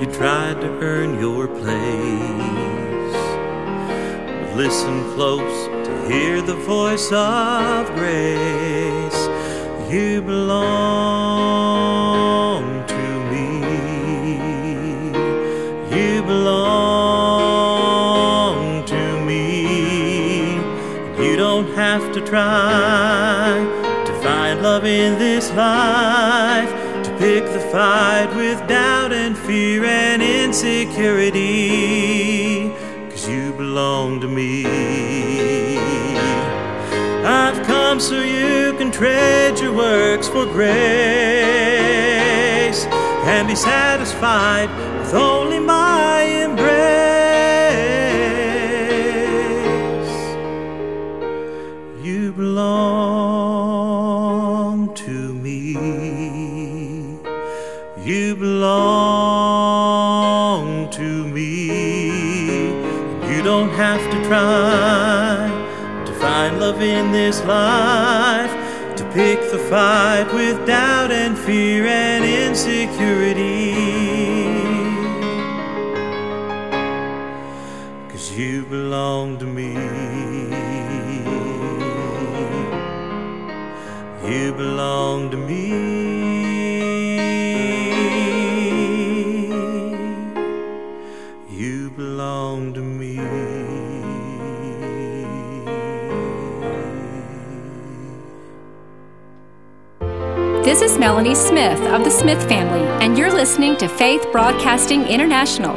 you tried to earn your place. But listen close hear the voice of grace. You belong to me. You belong to me. You don't have to try to find love in this life. To pick the fight with doubt and fear and insecurity. Cause you belong to me. Come so you can trade your works for grace and be satisfied with only my embrace. You belong to me. You belong to me. You don't have to try find love in this life, to pick the fight with doubt and fear and insecurity. Cause you belong to me. You belong to me. Melanie Smith of the Smith family, and you're listening to Faith Broadcasting International.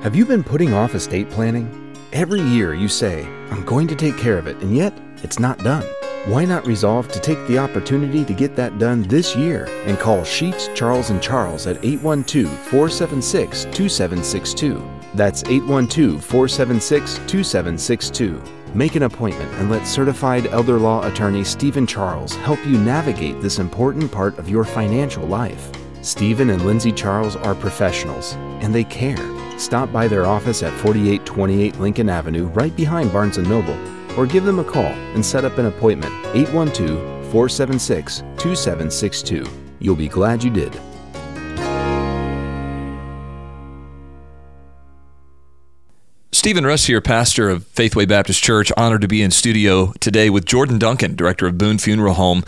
Have you been putting off estate planning? Every year you say, I'm going to take care of it, and yet it's not done. Why not resolve to take the opportunity to get that done this year and call Sheets, Charles, and Charles at 812 476 2762. That's 812 476 2762. Make an appointment and let certified elder law attorney Stephen Charles help you navigate this important part of your financial life. Stephen and Lindsay Charles are professionals and they care. Stop by their office at 4828 Lincoln Avenue, right behind Barnes & Noble, or give them a call and set up an appointment 812 476 2762. You'll be glad you did. Stephen Russ here, pastor of Faithway Baptist Church. Honored to be in studio today with Jordan Duncan, director of Boone Funeral Home.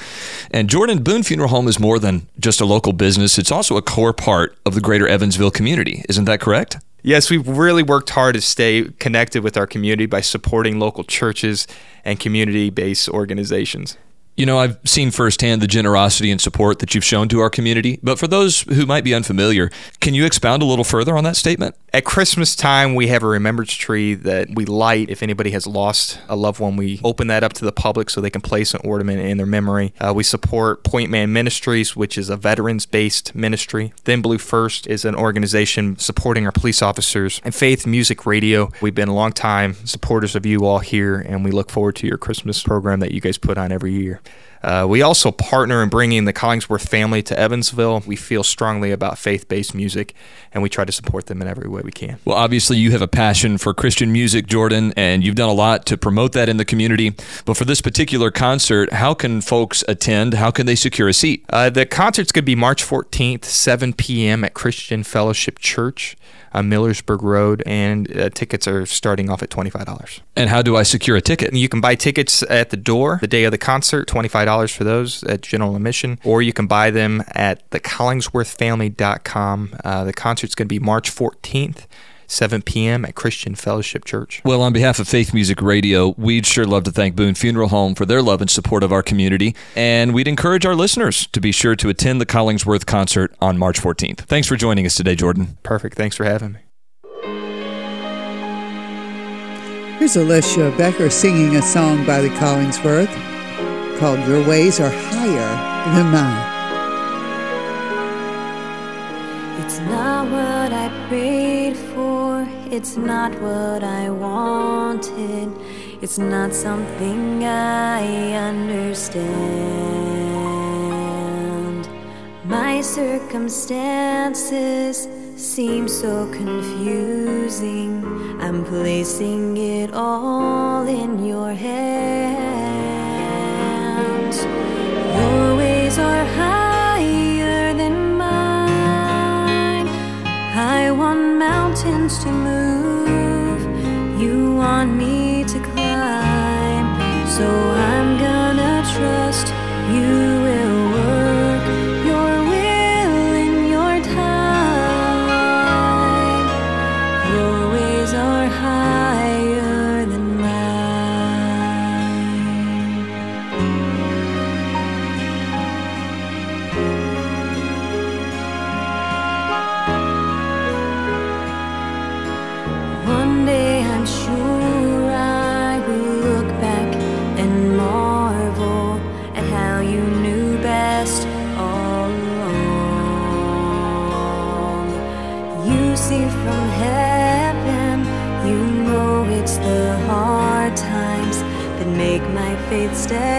And Jordan, Boone Funeral Home is more than just a local business, it's also a core part of the greater Evansville community. Isn't that correct? Yes, we've really worked hard to stay connected with our community by supporting local churches and community based organizations. You know, I've seen firsthand the generosity and support that you've shown to our community, but for those who might be unfamiliar, can you expound a little further on that statement? At Christmas time, we have a remembrance tree that we light. If anybody has lost a loved one, we open that up to the public so they can place an ornament in their memory. Uh, we support Point Man Ministries, which is a veterans based ministry. Thin Blue First is an organization supporting our police officers. And Faith Music Radio, we've been a long time supporters of you all here, and we look forward to your Christmas program that you guys put on every year. Uh, we also partner in bringing the Collingsworth family to Evansville. We feel strongly about faith based music, and we try to support them in every way we can. Well, obviously, you have a passion for Christian music, Jordan, and you've done a lot to promote that in the community. But for this particular concert, how can folks attend? How can they secure a seat? Uh, the concert's going to be March 14th, 7 p.m. at Christian Fellowship Church on Millersburg Road, and uh, tickets are starting off at $25. And how do I secure a ticket? You can buy tickets at the door the day of the concert, $25 for those at general admission, or you can buy them at thecollingsworthfamily.com. Uh, the concert's going to be March 14th. 7 p.m. at Christian Fellowship Church. Well, on behalf of Faith Music Radio, we'd sure love to thank Boone Funeral Home for their love and support of our community, and we'd encourage our listeners to be sure to attend the Collingsworth concert on March 14th. Thanks for joining us today, Jordan. Perfect. Thanks for having me. Here's Alicia Becker singing a song by the Collingsworth called Your Ways Are Higher Than Mine. It's not what I prayed for, it's not what I wanted, it's not something I understand. My circumstances seem so confusing. I'm placing it all in your hands. Mountains to move. You want me to climb. So faith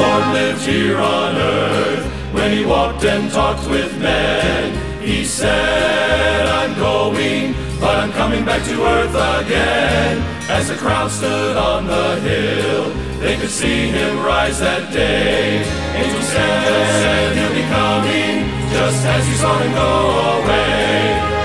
Lord lived here on earth, when he walked and talked with men, he said, I'm going, but I'm coming back to earth again. As the crowd stood on the hill, they could see him rise that day. Angels said, he'll be coming, just as you saw him go away.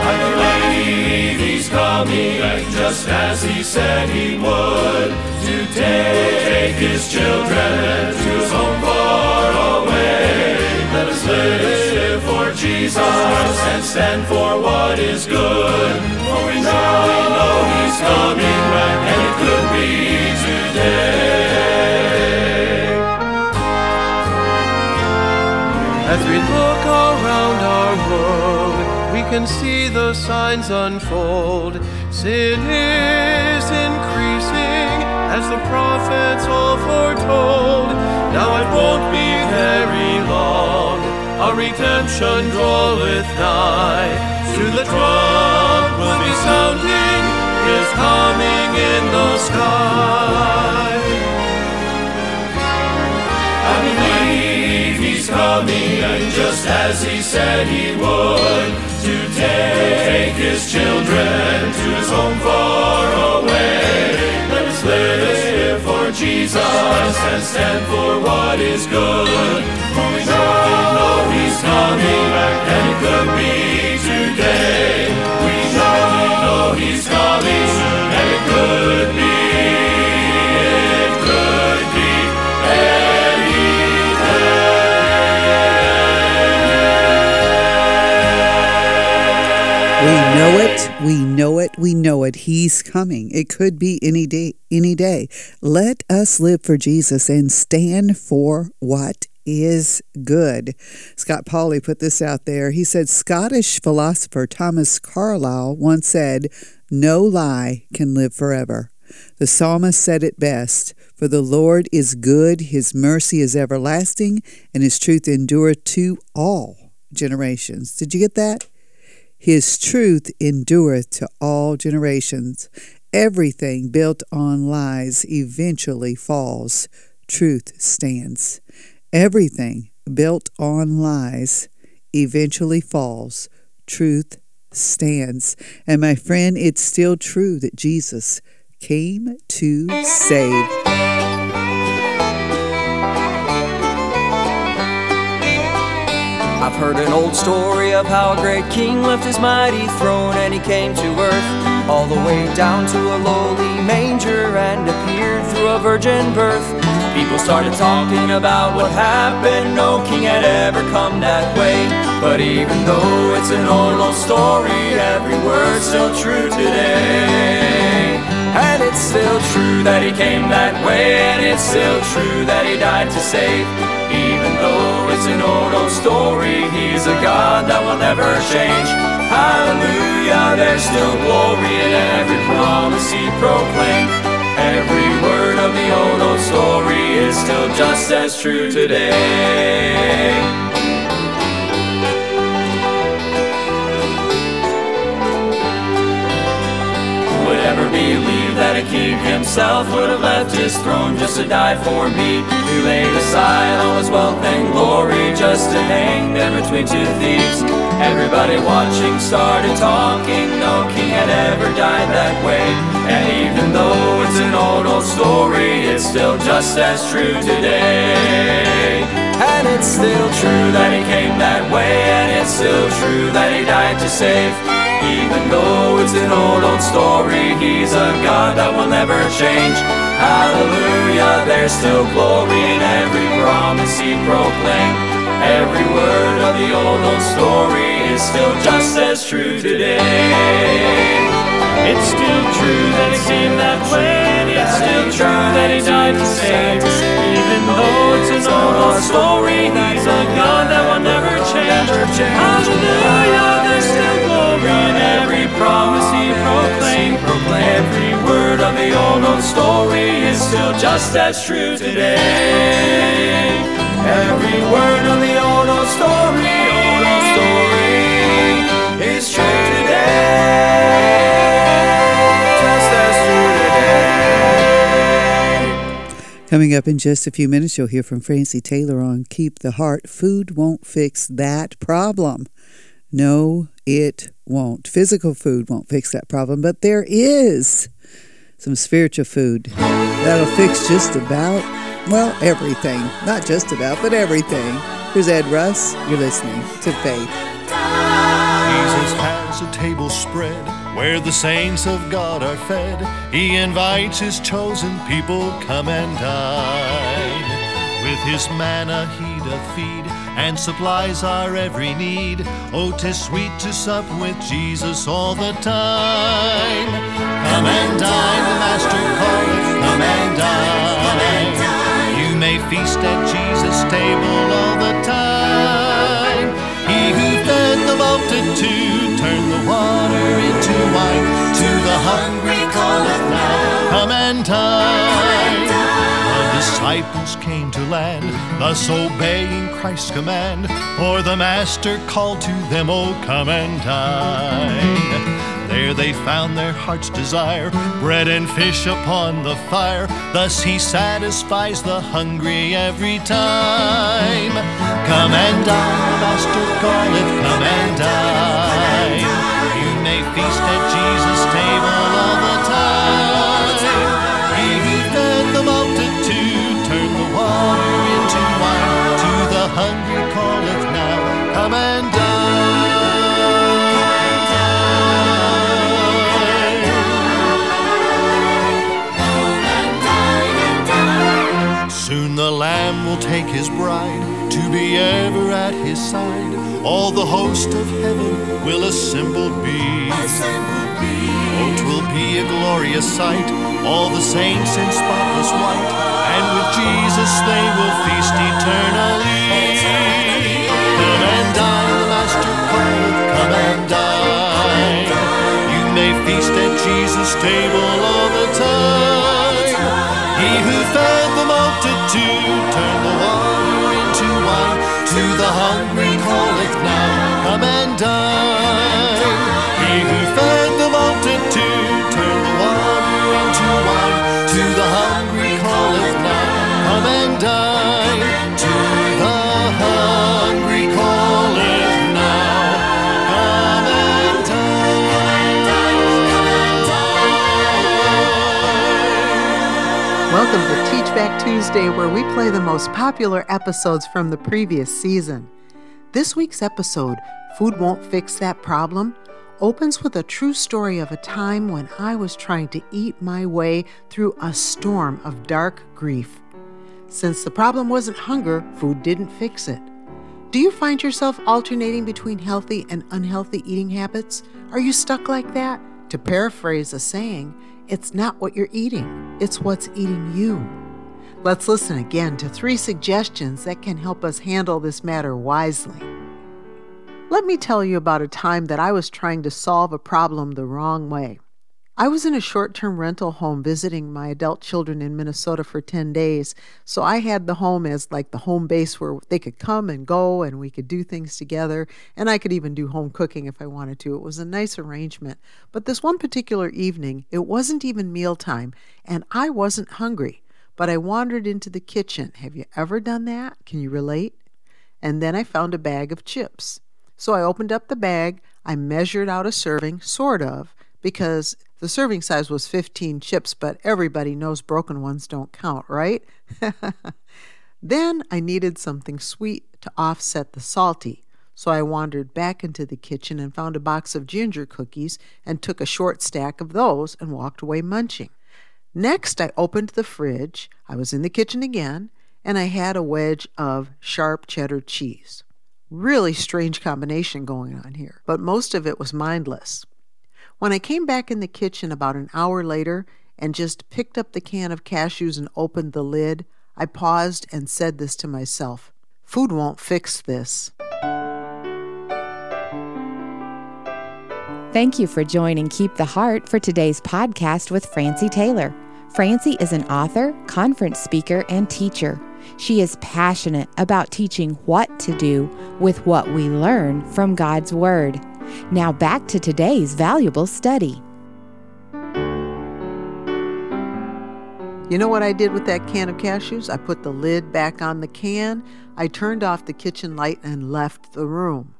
I believe just as he said he would, to take his children to his home far away. Let us live for Jesus and stand for what is good. For we surely know he's coming back, and it could be today. As we look we can see the signs unfold. Sin is increasing as the prophets all foretold. Now it won't be very long, our redemption draweth nigh. Soon the trump will be sounding, his coming in the sky. Coming, and just as he said he would, to take his children to his home far away. Let us live for Jesus and stand for what is good. For we surely know he's coming, and it could be today. We surely know he's coming, and it could be. Know it, we know it, we know it. He's coming. It could be any day, any day. Let us live for Jesus and stand for what is good. Scott Pauley put this out there. He said Scottish philosopher Thomas Carlyle once said, "No lie can live forever." The psalmist said it best, "For the Lord is good, his mercy is everlasting, and his truth endureth to all generations." Did you get that? His truth endureth to all generations. Everything built on lies eventually falls. Truth stands. Everything built on lies eventually falls. Truth stands. And my friend, it's still true that Jesus came to save. I've heard an old story of how a great king left his mighty throne and he came to earth, all the way down to a lowly manger and appeared through a virgin birth. People started talking about what happened, no king had ever come that way. But even though it's an old, old story, every word's still true today. It's still true that he came that way, and it's still true that he died to save. Even though it's an old, old story, he's a God that will never change. Hallelujah, there's still glory in every promise he proclaimed. Every word of the old, old story is still just as true today. A king himself would have left his throne just to die for me. He laid aside all his wealth and glory just to hang there between two thieves. Everybody watching started talking, no king had ever died that way. And even though it's an old, old story, it's still just as true today. And it's still true that he came that way, and it's still true that he died to save. Even though it's an old, old story, he's a God that will never change. Hallelujah, there's still glory in every promise he proclaimed. Every word of the old, old story is still just as true today. It's still true that he came that way, it's still true that he died to save. Even though it's an old, old story, he's a God that will never change. Hallelujah, there's still glory in every promise he proclaimed. Every word of the old old story is still just as true today. Every word of the old old story, is true today. Coming up in just a few minutes, you'll hear from Francie Taylor on Keep the Heart. Food won't fix that problem. No, it won't. Physical food won't fix that problem, but there is some spiritual food that'll fix just about, well, everything. Not just about, but everything. Here's Ed Russ. You're listening to Faith. Has a table spread where the saints of God are fed. He invites his chosen people, come and dine. With his manna he doth feed and supplies our every need. Oh, 'tis sweet to sup with Jesus all the time. Come and dine, the Master calleth, come and dine. You may feast at Jesus' table all the time. He who fed the multitude water into wine. To the hungry calleth now, come and dine. The disciples came to land, thus obeying Christ's command. For the Master called to them, Oh, come and dine. There they found their heart's desire, bread and fish upon the fire. Thus he satisfies the hungry every time. Come and dine, the Master calleth, come and dine. Feast at Jesus' table all the time. He who fed the multitude turned the water into wine. To the hungry calleth now, come and dine. Soon the Lamb will take his bride to be ever at his side. All the host of heaven will assembled be. Oh, 'twill be a glorious sight. All the saints in spotless white, and with Jesus they will feast eternally. Come and dine, the Master calleth, come and dine. You may feast at Jesus' table all the time. He who fed the multitude turned the water wine. To the hungry calleth now, come and dine. He who fed to Teach Back Tuesday, where we play the most popular episodes from the previous season. This week's episode, Food Won't Fix That Problem, opens with a true story of a time when I was trying to eat my way through a storm of dark grief. Since the problem wasn't hunger, food didn't fix it. Do you find yourself alternating between healthy and unhealthy eating habits? Are you stuck like that? To paraphrase a saying, it's not what you're eating, it's what's eating you. Let's listen again to three suggestions that can help us handle this matter wisely. Let me tell you about a time that I was trying to solve a problem the wrong way. I was in a short term rental home visiting my adult children in Minnesota for 10 days, so I had the home as like the home base where they could come and go and we could do things together, and I could even do home cooking if I wanted to. It was a nice arrangement. But this one particular evening, it wasn't even mealtime, and I wasn't hungry, but I wandered into the kitchen. Have you ever done that? Can you relate? And then I found a bag of chips. So I opened up the bag, I measured out a serving, sort of, because the serving size was 15 chips, but everybody knows broken ones don't count, right? then I needed something sweet to offset the salty. So I wandered back into the kitchen and found a box of ginger cookies and took a short stack of those and walked away munching. Next, I opened the fridge. I was in the kitchen again, and I had a wedge of sharp cheddar cheese. Really strange combination going on here, but most of it was mindless. When I came back in the kitchen about an hour later and just picked up the can of cashews and opened the lid, I paused and said this to myself Food won't fix this. Thank you for joining Keep the Heart for today's podcast with Francie Taylor. Francie is an author, conference speaker, and teacher. She is passionate about teaching what to do with what we learn from God's Word. Now back to today's valuable study. You know what I did with that can of cashews? I put the lid back on the can, I turned off the kitchen light, and left the room.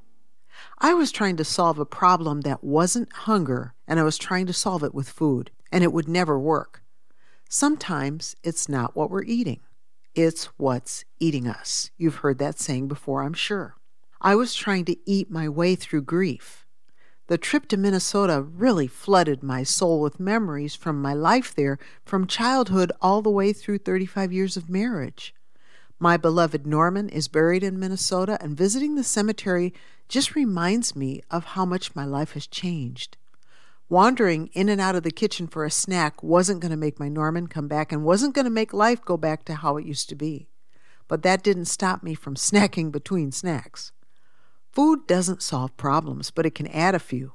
I was trying to solve a problem that wasn't hunger, and I was trying to solve it with food, and it would never work. Sometimes it's not what we're eating, it's what's eating us. You've heard that saying before, I'm sure. I was trying to eat my way through grief. The trip to Minnesota really flooded my soul with memories from my life there, from childhood all the way through 35 years of marriage. My beloved Norman is buried in Minnesota, and visiting the cemetery just reminds me of how much my life has changed. Wandering in and out of the kitchen for a snack wasn't going to make my Norman come back and wasn't going to make life go back to how it used to be. But that didn't stop me from snacking between snacks. Food doesn't solve problems, but it can add a few.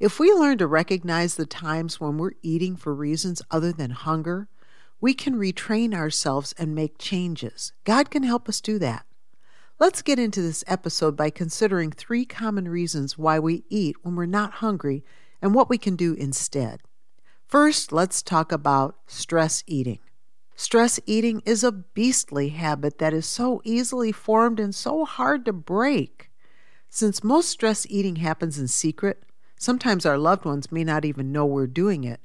If we learn to recognize the times when we're eating for reasons other than hunger, we can retrain ourselves and make changes. God can help us do that. Let's get into this episode by considering three common reasons why we eat when we're not hungry and what we can do instead. First, let's talk about stress eating. Stress eating is a beastly habit that is so easily formed and so hard to break. Since most stress eating happens in secret, sometimes our loved ones may not even know we're doing it,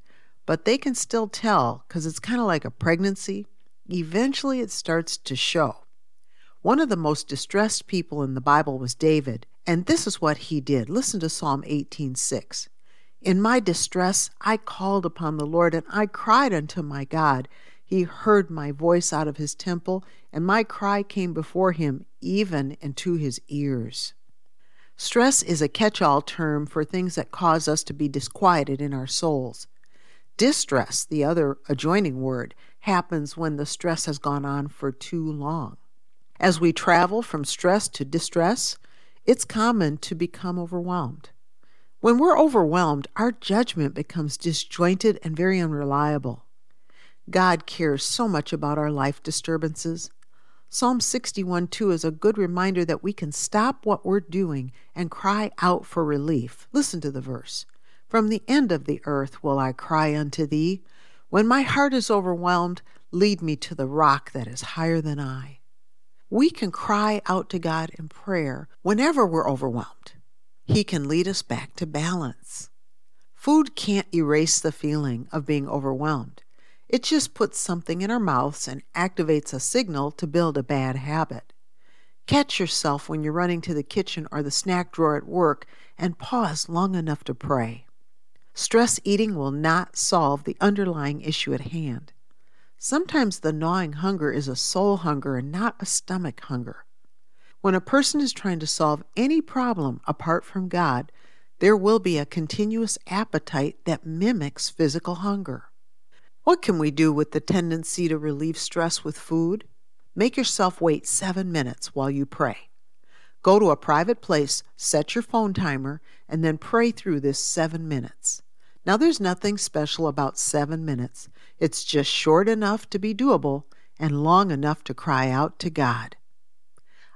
but they can still tell because it's kind of like a pregnancy. Eventually, it starts to show. One of the most distressed people in the Bible was David, and this is what he did. Listen to Psalm 18:6. In my distress, I called upon the Lord, and I cried unto my God. He heard my voice out of his temple, and my cry came before him, even into his ears. Stress is a catch all term for things that cause us to be disquieted in our souls. Distress, the other adjoining word, happens when the stress has gone on for too long. As we travel from stress to distress, it's common to become overwhelmed. When we're overwhelmed, our judgment becomes disjointed and very unreliable. God cares so much about our life disturbances. Psalm 61 2 is a good reminder that we can stop what we're doing and cry out for relief. Listen to the verse From the end of the earth will I cry unto thee. When my heart is overwhelmed, lead me to the rock that is higher than I. We can cry out to God in prayer whenever we're overwhelmed. He can lead us back to balance. Food can't erase the feeling of being overwhelmed. It just puts something in our mouths and activates a signal to build a bad habit. Catch yourself when you're running to the kitchen or the snack drawer at work and pause long enough to pray. Stress eating will not solve the underlying issue at hand. Sometimes the gnawing hunger is a soul hunger and not a stomach hunger. When a person is trying to solve any problem apart from God, there will be a continuous appetite that mimics physical hunger. What can we do with the tendency to relieve stress with food? Make yourself wait seven minutes while you pray. Go to a private place, set your phone timer, and then pray through this seven minutes. Now, there's nothing special about seven minutes. It's just short enough to be doable and long enough to cry out to God.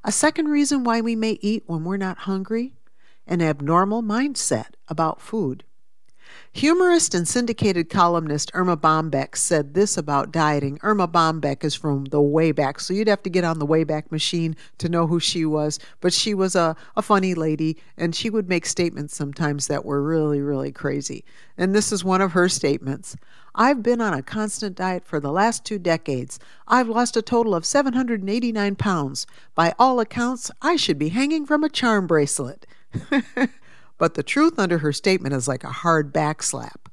A second reason why we may eat when we're not hungry an abnormal mindset about food. Humorist and syndicated columnist Erma Bombeck said this about dieting. Erma Bombeck is from the Wayback, so you'd have to get on the Wayback machine to know who she was. But she was a, a funny lady, and she would make statements sometimes that were really, really crazy. And this is one of her statements I've been on a constant diet for the last two decades. I've lost a total of 789 pounds. By all accounts, I should be hanging from a charm bracelet. But the truth under her statement is like a hard backslap.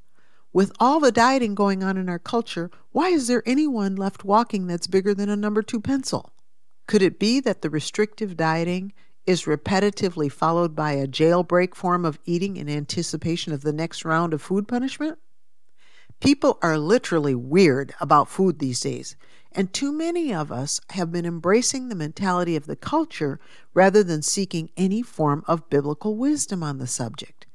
With all the dieting going on in our culture, why is there anyone left walking that's bigger than a number two pencil? Could it be that the restrictive dieting is repetitively followed by a jailbreak form of eating in anticipation of the next round of food punishment? People are literally weird about food these days, and too many of us have been embracing the mentality of the culture rather than seeking any form of biblical wisdom on the subject.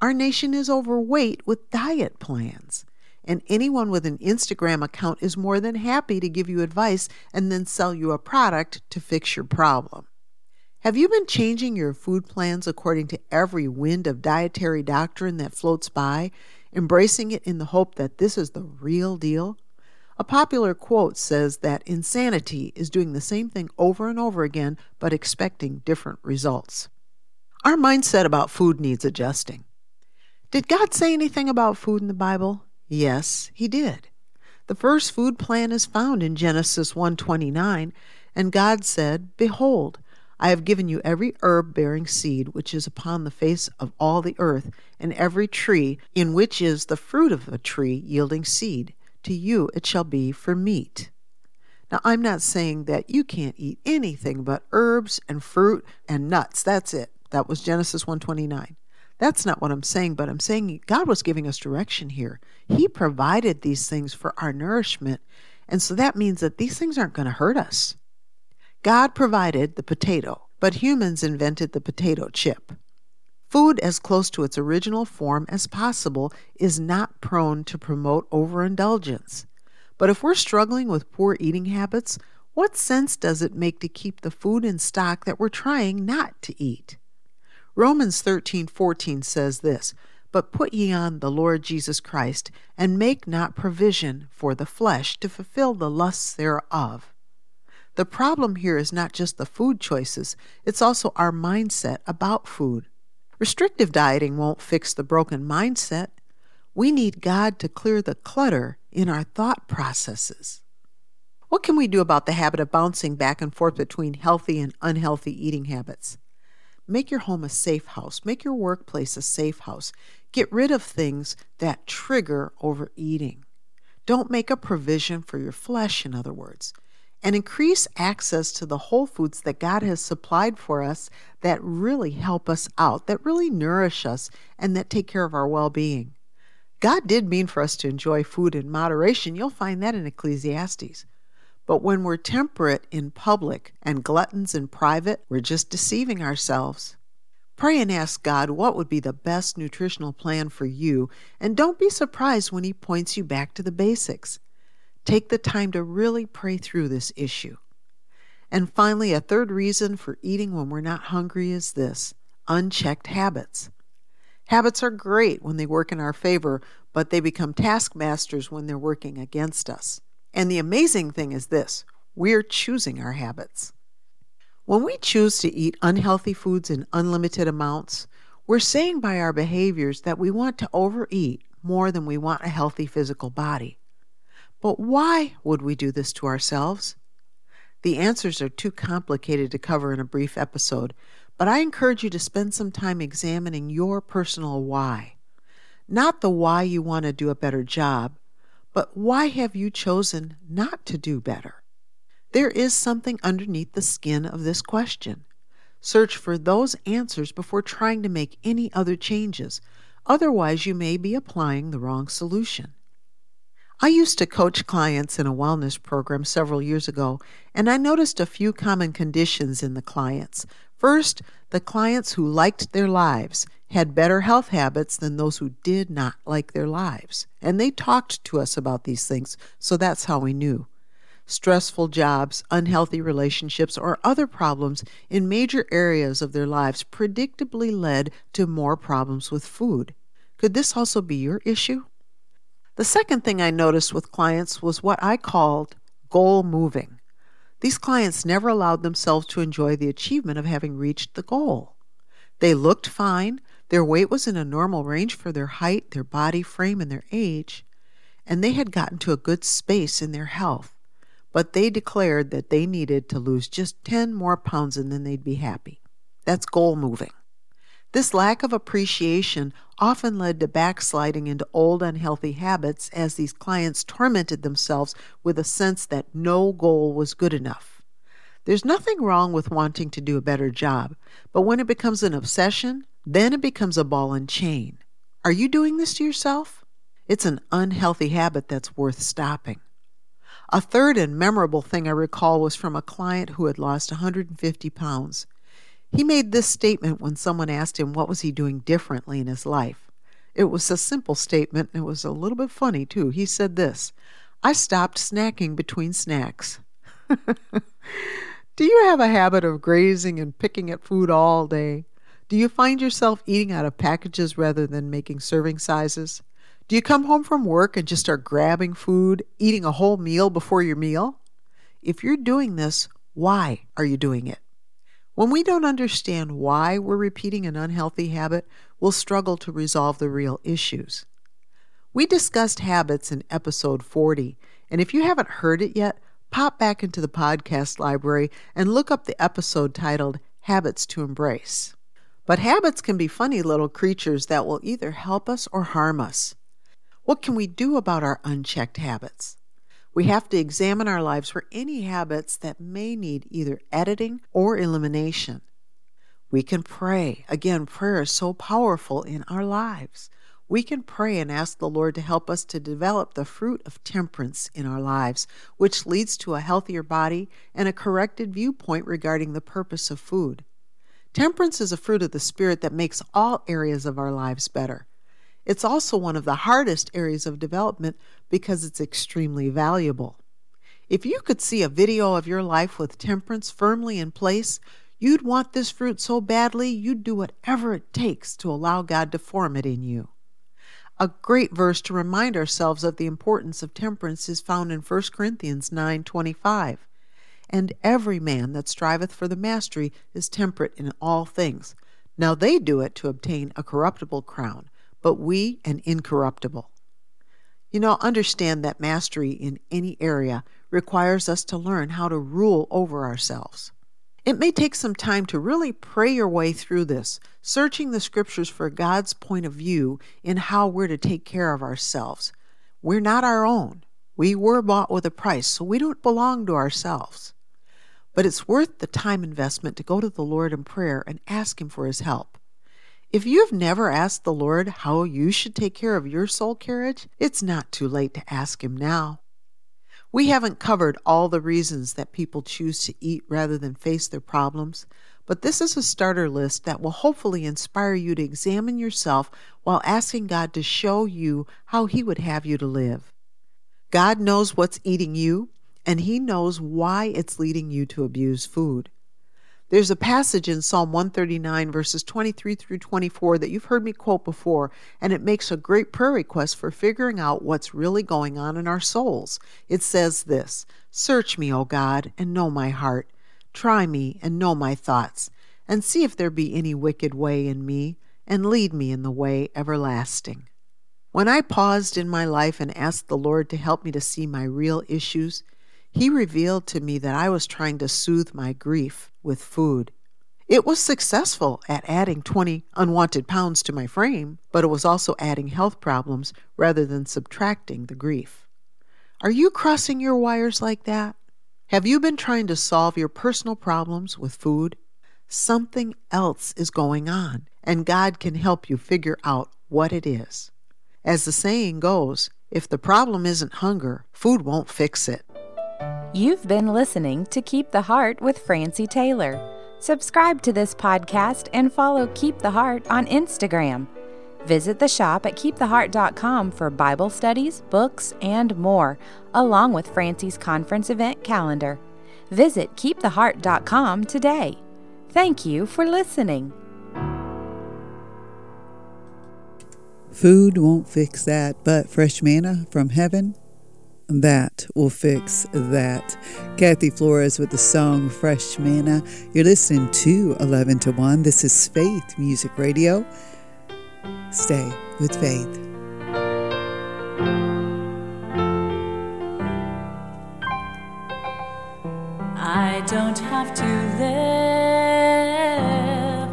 Our nation is overweight with diet plans. And anyone with an Instagram account is more than happy to give you advice and then sell you a product to fix your problem. Have you been changing your food plans according to every wind of dietary doctrine that floats by, embracing it in the hope that this is the real deal? A popular quote says that insanity is doing the same thing over and over again but expecting different results. Our mindset about food needs adjusting. Did God say anything about food in the Bible? Yes, he did. The first food plan is found in Genesis 1:29, and God said, "Behold, I have given you every herb bearing seed which is upon the face of all the earth, and every tree in which is the fruit of a tree yielding seed. To you it shall be for meat." Now, I'm not saying that you can't eat anything but herbs and fruit and nuts. That's it. That was Genesis 129. That's not what I'm saying, but I'm saying God was giving us direction here. He provided these things for our nourishment, and so that means that these things aren't going to hurt us. God provided the potato, but humans invented the potato chip. Food as close to its original form as possible is not prone to promote overindulgence. But if we're struggling with poor eating habits, what sense does it make to keep the food in stock that we're trying not to eat? Romans 13:14 says this, "But put ye on the Lord Jesus Christ, and make not provision for the flesh to fulfill the lusts thereof." The problem here is not just the food choices, it's also our mindset about food. Restrictive dieting won't fix the broken mindset. We need God to clear the clutter in our thought processes. What can we do about the habit of bouncing back and forth between healthy and unhealthy eating habits? Make your home a safe house. Make your workplace a safe house. Get rid of things that trigger overeating. Don't make a provision for your flesh, in other words. And increase access to the whole foods that God has supplied for us that really help us out, that really nourish us, and that take care of our well being. God did mean for us to enjoy food in moderation. You'll find that in Ecclesiastes. But when we're temperate in public and gluttons in private, we're just deceiving ourselves. Pray and ask God what would be the best nutritional plan for you, and don't be surprised when He points you back to the basics. Take the time to really pray through this issue. And finally, a third reason for eating when we're not hungry is this unchecked habits. Habits are great when they work in our favor, but they become taskmasters when they're working against us. And the amazing thing is this we're choosing our habits. When we choose to eat unhealthy foods in unlimited amounts, we're saying by our behaviors that we want to overeat more than we want a healthy physical body. But why would we do this to ourselves? The answers are too complicated to cover in a brief episode, but I encourage you to spend some time examining your personal why. Not the why you want to do a better job, but why have you chosen not to do better? There is something underneath the skin of this question. Search for those answers before trying to make any other changes. Otherwise, you may be applying the wrong solution. I used to coach clients in a wellness program several years ago, and I noticed a few common conditions in the clients. First, the clients who liked their lives had better health habits than those who did not like their lives. And they talked to us about these things, so that's how we knew. Stressful jobs, unhealthy relationships, or other problems in major areas of their lives predictably led to more problems with food. Could this also be your issue? The second thing I noticed with clients was what I called goal moving. These clients never allowed themselves to enjoy the achievement of having reached the goal. They looked fine, their weight was in a normal range for their height, their body frame, and their age, and they had gotten to a good space in their health. But they declared that they needed to lose just 10 more pounds and then they'd be happy. That's goal moving. This lack of appreciation often led to backsliding into old unhealthy habits as these clients tormented themselves with a sense that no goal was good enough. There's nothing wrong with wanting to do a better job, but when it becomes an obsession, then it becomes a ball and chain. Are you doing this to yourself? It's an unhealthy habit that's worth stopping. A third and memorable thing I recall was from a client who had lost 150 pounds. He made this statement when someone asked him what was he doing differently in his life. It was a simple statement. and It was a little bit funny, too. He said this I stopped snacking between snacks. Do you have a habit of grazing and picking at food all day? Do you find yourself eating out of packages rather than making serving sizes? Do you come home from work and just start grabbing food, eating a whole meal before your meal? If you're doing this, why are you doing it? When we don't understand why we're repeating an unhealthy habit, we'll struggle to resolve the real issues. We discussed habits in episode 40, and if you haven't heard it yet, pop back into the podcast library and look up the episode titled Habits to Embrace. But habits can be funny little creatures that will either help us or harm us. What can we do about our unchecked habits? We have to examine our lives for any habits that may need either editing or elimination. We can pray. Again, prayer is so powerful in our lives. We can pray and ask the Lord to help us to develop the fruit of temperance in our lives, which leads to a healthier body and a corrected viewpoint regarding the purpose of food. Temperance is a fruit of the Spirit that makes all areas of our lives better. It's also one of the hardest areas of development because it's extremely valuable. If you could see a video of your life with temperance firmly in place, you'd want this fruit so badly you'd do whatever it takes to allow God to form it in you. A great verse to remind ourselves of the importance of temperance is found in 1 Corinthians 9:25. And every man that striveth for the mastery is temperate in all things. Now they do it to obtain a corruptible crown, but we an incorruptible. You know, understand that mastery in any area requires us to learn how to rule over ourselves. It may take some time to really pray your way through this, searching the scriptures for God's point of view in how we're to take care of ourselves. We're not our own. We were bought with a price, so we don't belong to ourselves. But it's worth the time investment to go to the Lord in prayer and ask Him for His help. If you've never asked the Lord how you should take care of your soul carriage, it's not too late to ask Him now. We haven't covered all the reasons that people choose to eat rather than face their problems, but this is a starter list that will hopefully inspire you to examine yourself while asking God to show you how He would have you to live. God knows what's eating you, and He knows why it's leading you to abuse food. There's a passage in Psalm 139, verses 23 through 24, that you've heard me quote before, and it makes a great prayer request for figuring out what's really going on in our souls. It says this Search me, O God, and know my heart. Try me and know my thoughts, and see if there be any wicked way in me, and lead me in the way everlasting. When I paused in my life and asked the Lord to help me to see my real issues, he revealed to me that I was trying to soothe my grief with food. It was successful at adding 20 unwanted pounds to my frame, but it was also adding health problems rather than subtracting the grief. Are you crossing your wires like that? Have you been trying to solve your personal problems with food? Something else is going on, and God can help you figure out what it is. As the saying goes, if the problem isn't hunger, food won't fix it. You've been listening to Keep the Heart with Francie Taylor. Subscribe to this podcast and follow Keep the Heart on Instagram. Visit the shop at keeptheheart.com for Bible studies, books, and more, along with Francie's conference event calendar. Visit keeptheheart.com today. Thank you for listening. Food won't fix that, but fresh manna from heaven that will fix that. Kathy Flores with the song Fresh Manna. You're listening to 11 to 1. This is Faith Music Radio. Stay with Faith. I don't have to live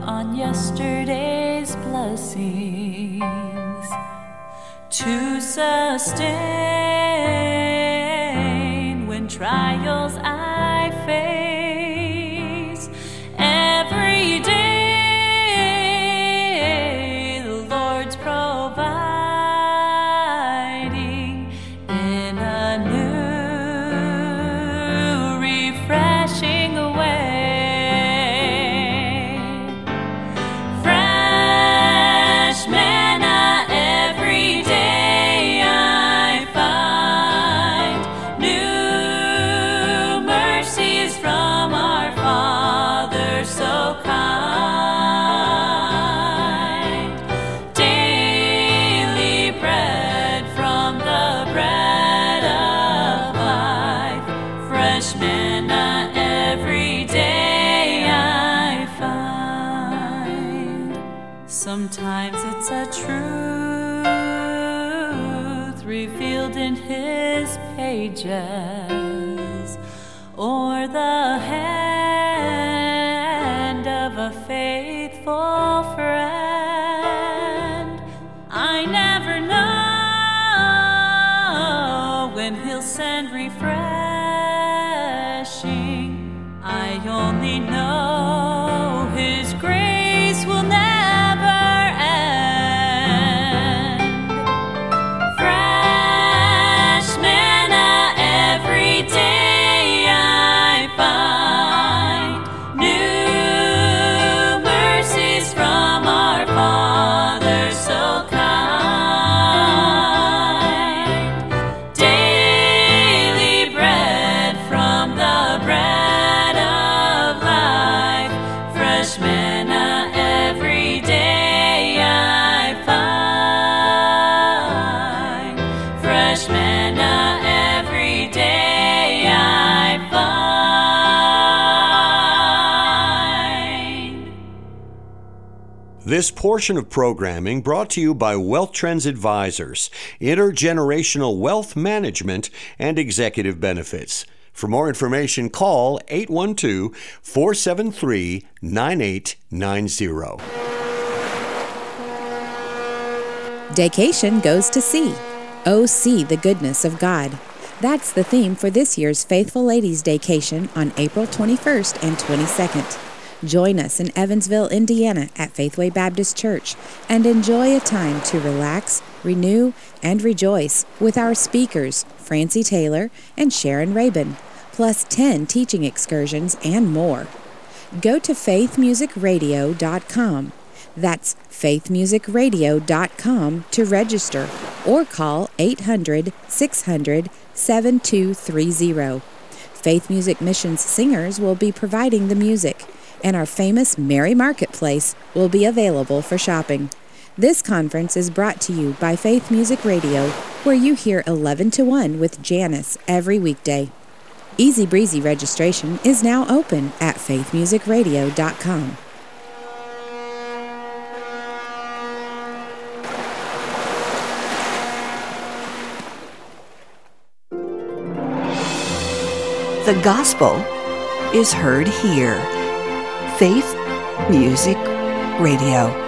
on yesterday's blessings to sustain This portion of programming brought to you by Wealth Trends Advisors, intergenerational wealth management and executive benefits. For more information, call 812 473 9890. Daycation goes to sea. Oh, see the goodness of God. That's the theme for this year's Faithful Ladies Daycation on April 21st and 22nd. Join us in Evansville, Indiana at Faithway Baptist Church and enjoy a time to relax, renew, and rejoice with our speakers, Francie Taylor and Sharon Rabin, plus 10 teaching excursions and more. Go to faithmusicradio.com. That's faithmusicradio.com to register or call 800 600 7230. Faith Music Missions singers will be providing the music, and our famous Merry Marketplace will be available for shopping. This conference is brought to you by Faith Music Radio, where you hear 11 to 1 with Janice every weekday. Easy Breezy registration is now open at faithmusicradio.com. The gospel is heard here. Faith Music Radio.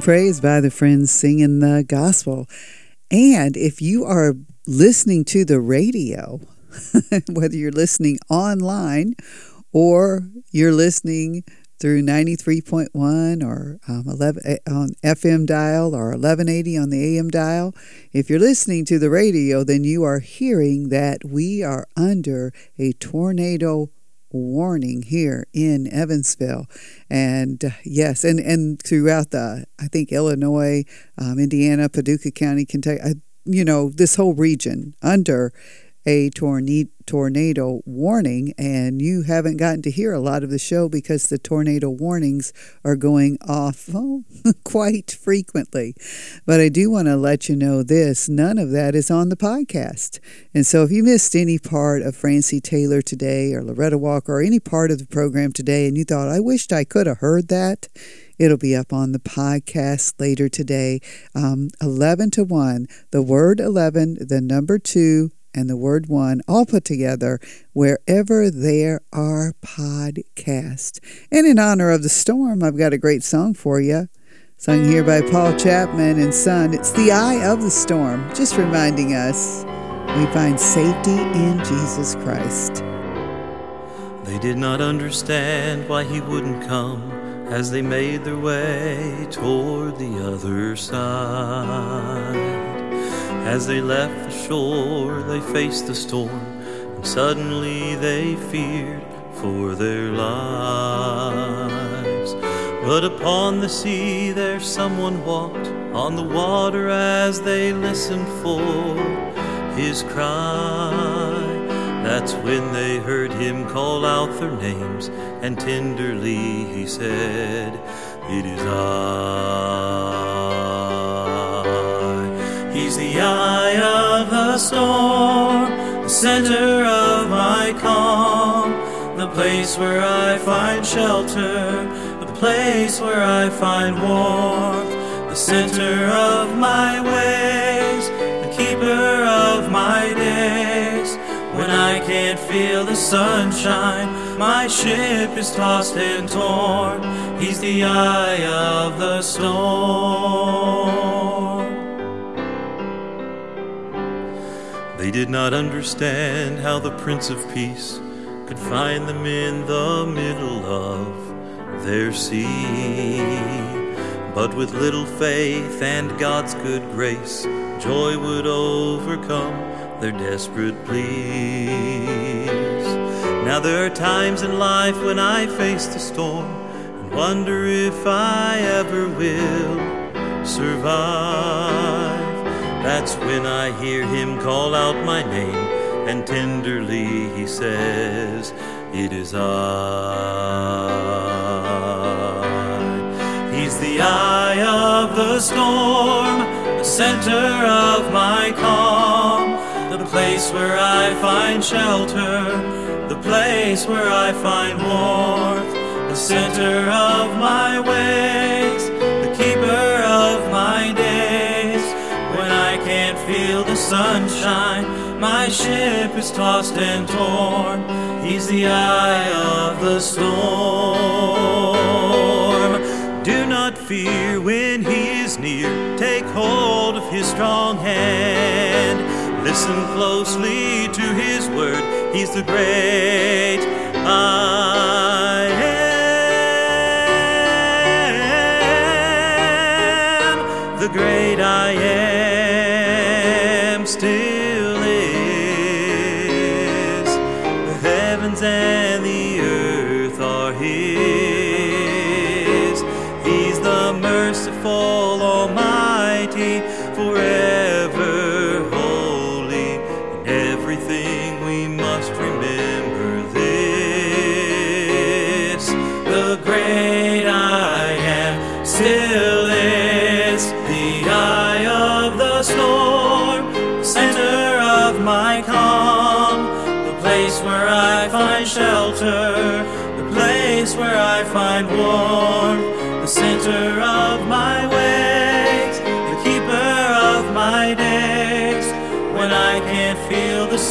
Sing praise by the friends singing the gospel. And if you are listening to the radio, whether you're listening online or you're listening through 93.1 or um, 11 eh, on FM dial or 1180 on the AM dial. If you're listening to the radio, then you are hearing that we are under a tornado warning here in Evansville. And uh, yes, and, and throughout the, I think, Illinois, um, Indiana, Paducah County, Kentucky, I, you know, this whole region under a tornado tornado warning, and you haven't gotten to hear a lot of the show because the tornado warnings are going off oh, quite frequently. But I do want to let you know this none of that is on the podcast. And so if you missed any part of Francie Taylor today, or Loretta Walker, or any part of the program today, and you thought, I wished I could have heard that, It'll be up on the podcast later today, um, 11 to 1. The word 11, the number 2, and the word one all put together wherever there are podcasts. And in honor of the storm, I've got a great song for you. Sung here by Paul Chapman and Son. It's The Eye of the Storm, just reminding us we find safety in Jesus Christ. They did not understand why he wouldn't come as they made their way toward the other side. As they left the shore, they faced the storm, and suddenly they feared for their lives. But upon the sea there someone walked on the water as they listened for his cry. That's when they heard him call out their names, and tenderly he said, It is I. The eye of the storm, the center of my calm, the place where I find shelter, the place where I find warmth, the center of my ways, the keeper of my days. When I can't feel the sunshine, my ship is tossed and torn. He's the eye of the storm. They did not understand how the Prince of Peace could find them in the middle of their sea. But with little faith and God's good grace, joy would overcome their desperate pleas. Now there are times in life when I face the storm and wonder if I ever will survive. That's when I hear him call out my name, and tenderly he says, It is I. He's the eye of the storm, the center of my calm, the place where I find shelter, the place where I find warmth, the center of my ways, sunshine. My ship is tossed and torn. He's the eye of the storm. Do not fear when he is near. Take hold of his strong hand. Listen closely to his word. He's the great I am. Still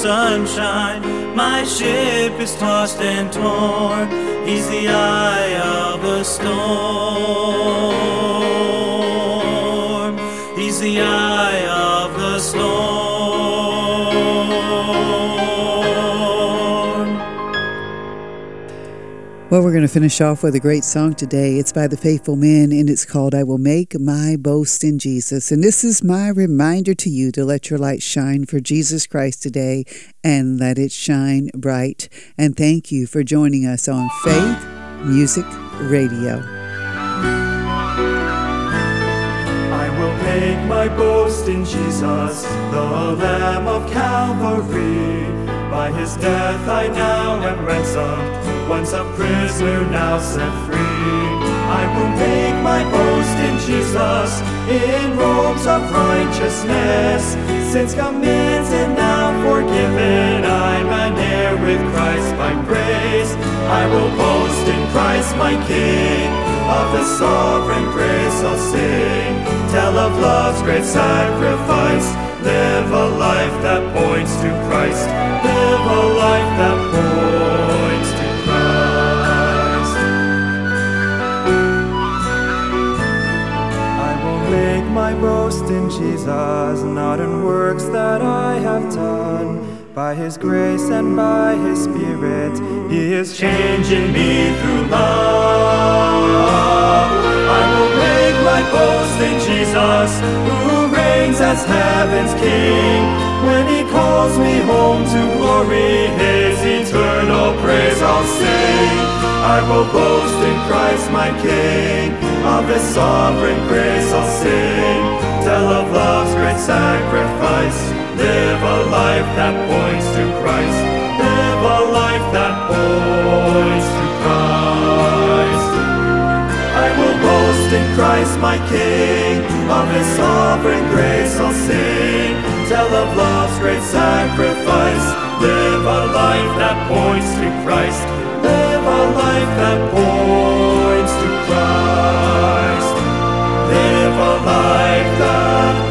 sunshine. My ship is tossed and torn. He's the eye of the storm. He's the eye of the storm. Well, we're going to finish off with a great song today. It's by the Faithful Men and it's called I Will Make My Boast in Jesus. And this is my reminder to you to let your light shine for Jesus Christ today and let it shine bright. And thank you for joining us on Faith Music Radio. I will make my boast in Jesus, the Lamb of Calvary. By his death I now am ransomed once a prisoner, now set free. I will make my boast in Jesus, in robes of righteousness. Since commands and now forgiven, I'm an heir with Christ by grace. I will boast in Christ my King, of his sovereign grace I'll sing. Tell of love's great sacrifice, live a life that points to Christ. Live a life that my boast in Jesus, not in works that I have done. By His grace and by His Spirit, He is changing me through love. I will make my boast in Jesus, who reigns as heaven's King. When He calls me home to glory, His eternal praise I'll sing. I will boast in Christ my King, of His sovereign grace I'll sing. Tell of love's great sacrifice, live a life that points to Christ. Live a life that points to Christ. I will boast in Christ my King, of His sovereign grace I'll sing. Tell of love's great sacrifice, live a life that points to Christ life that points to Christ. Live a life that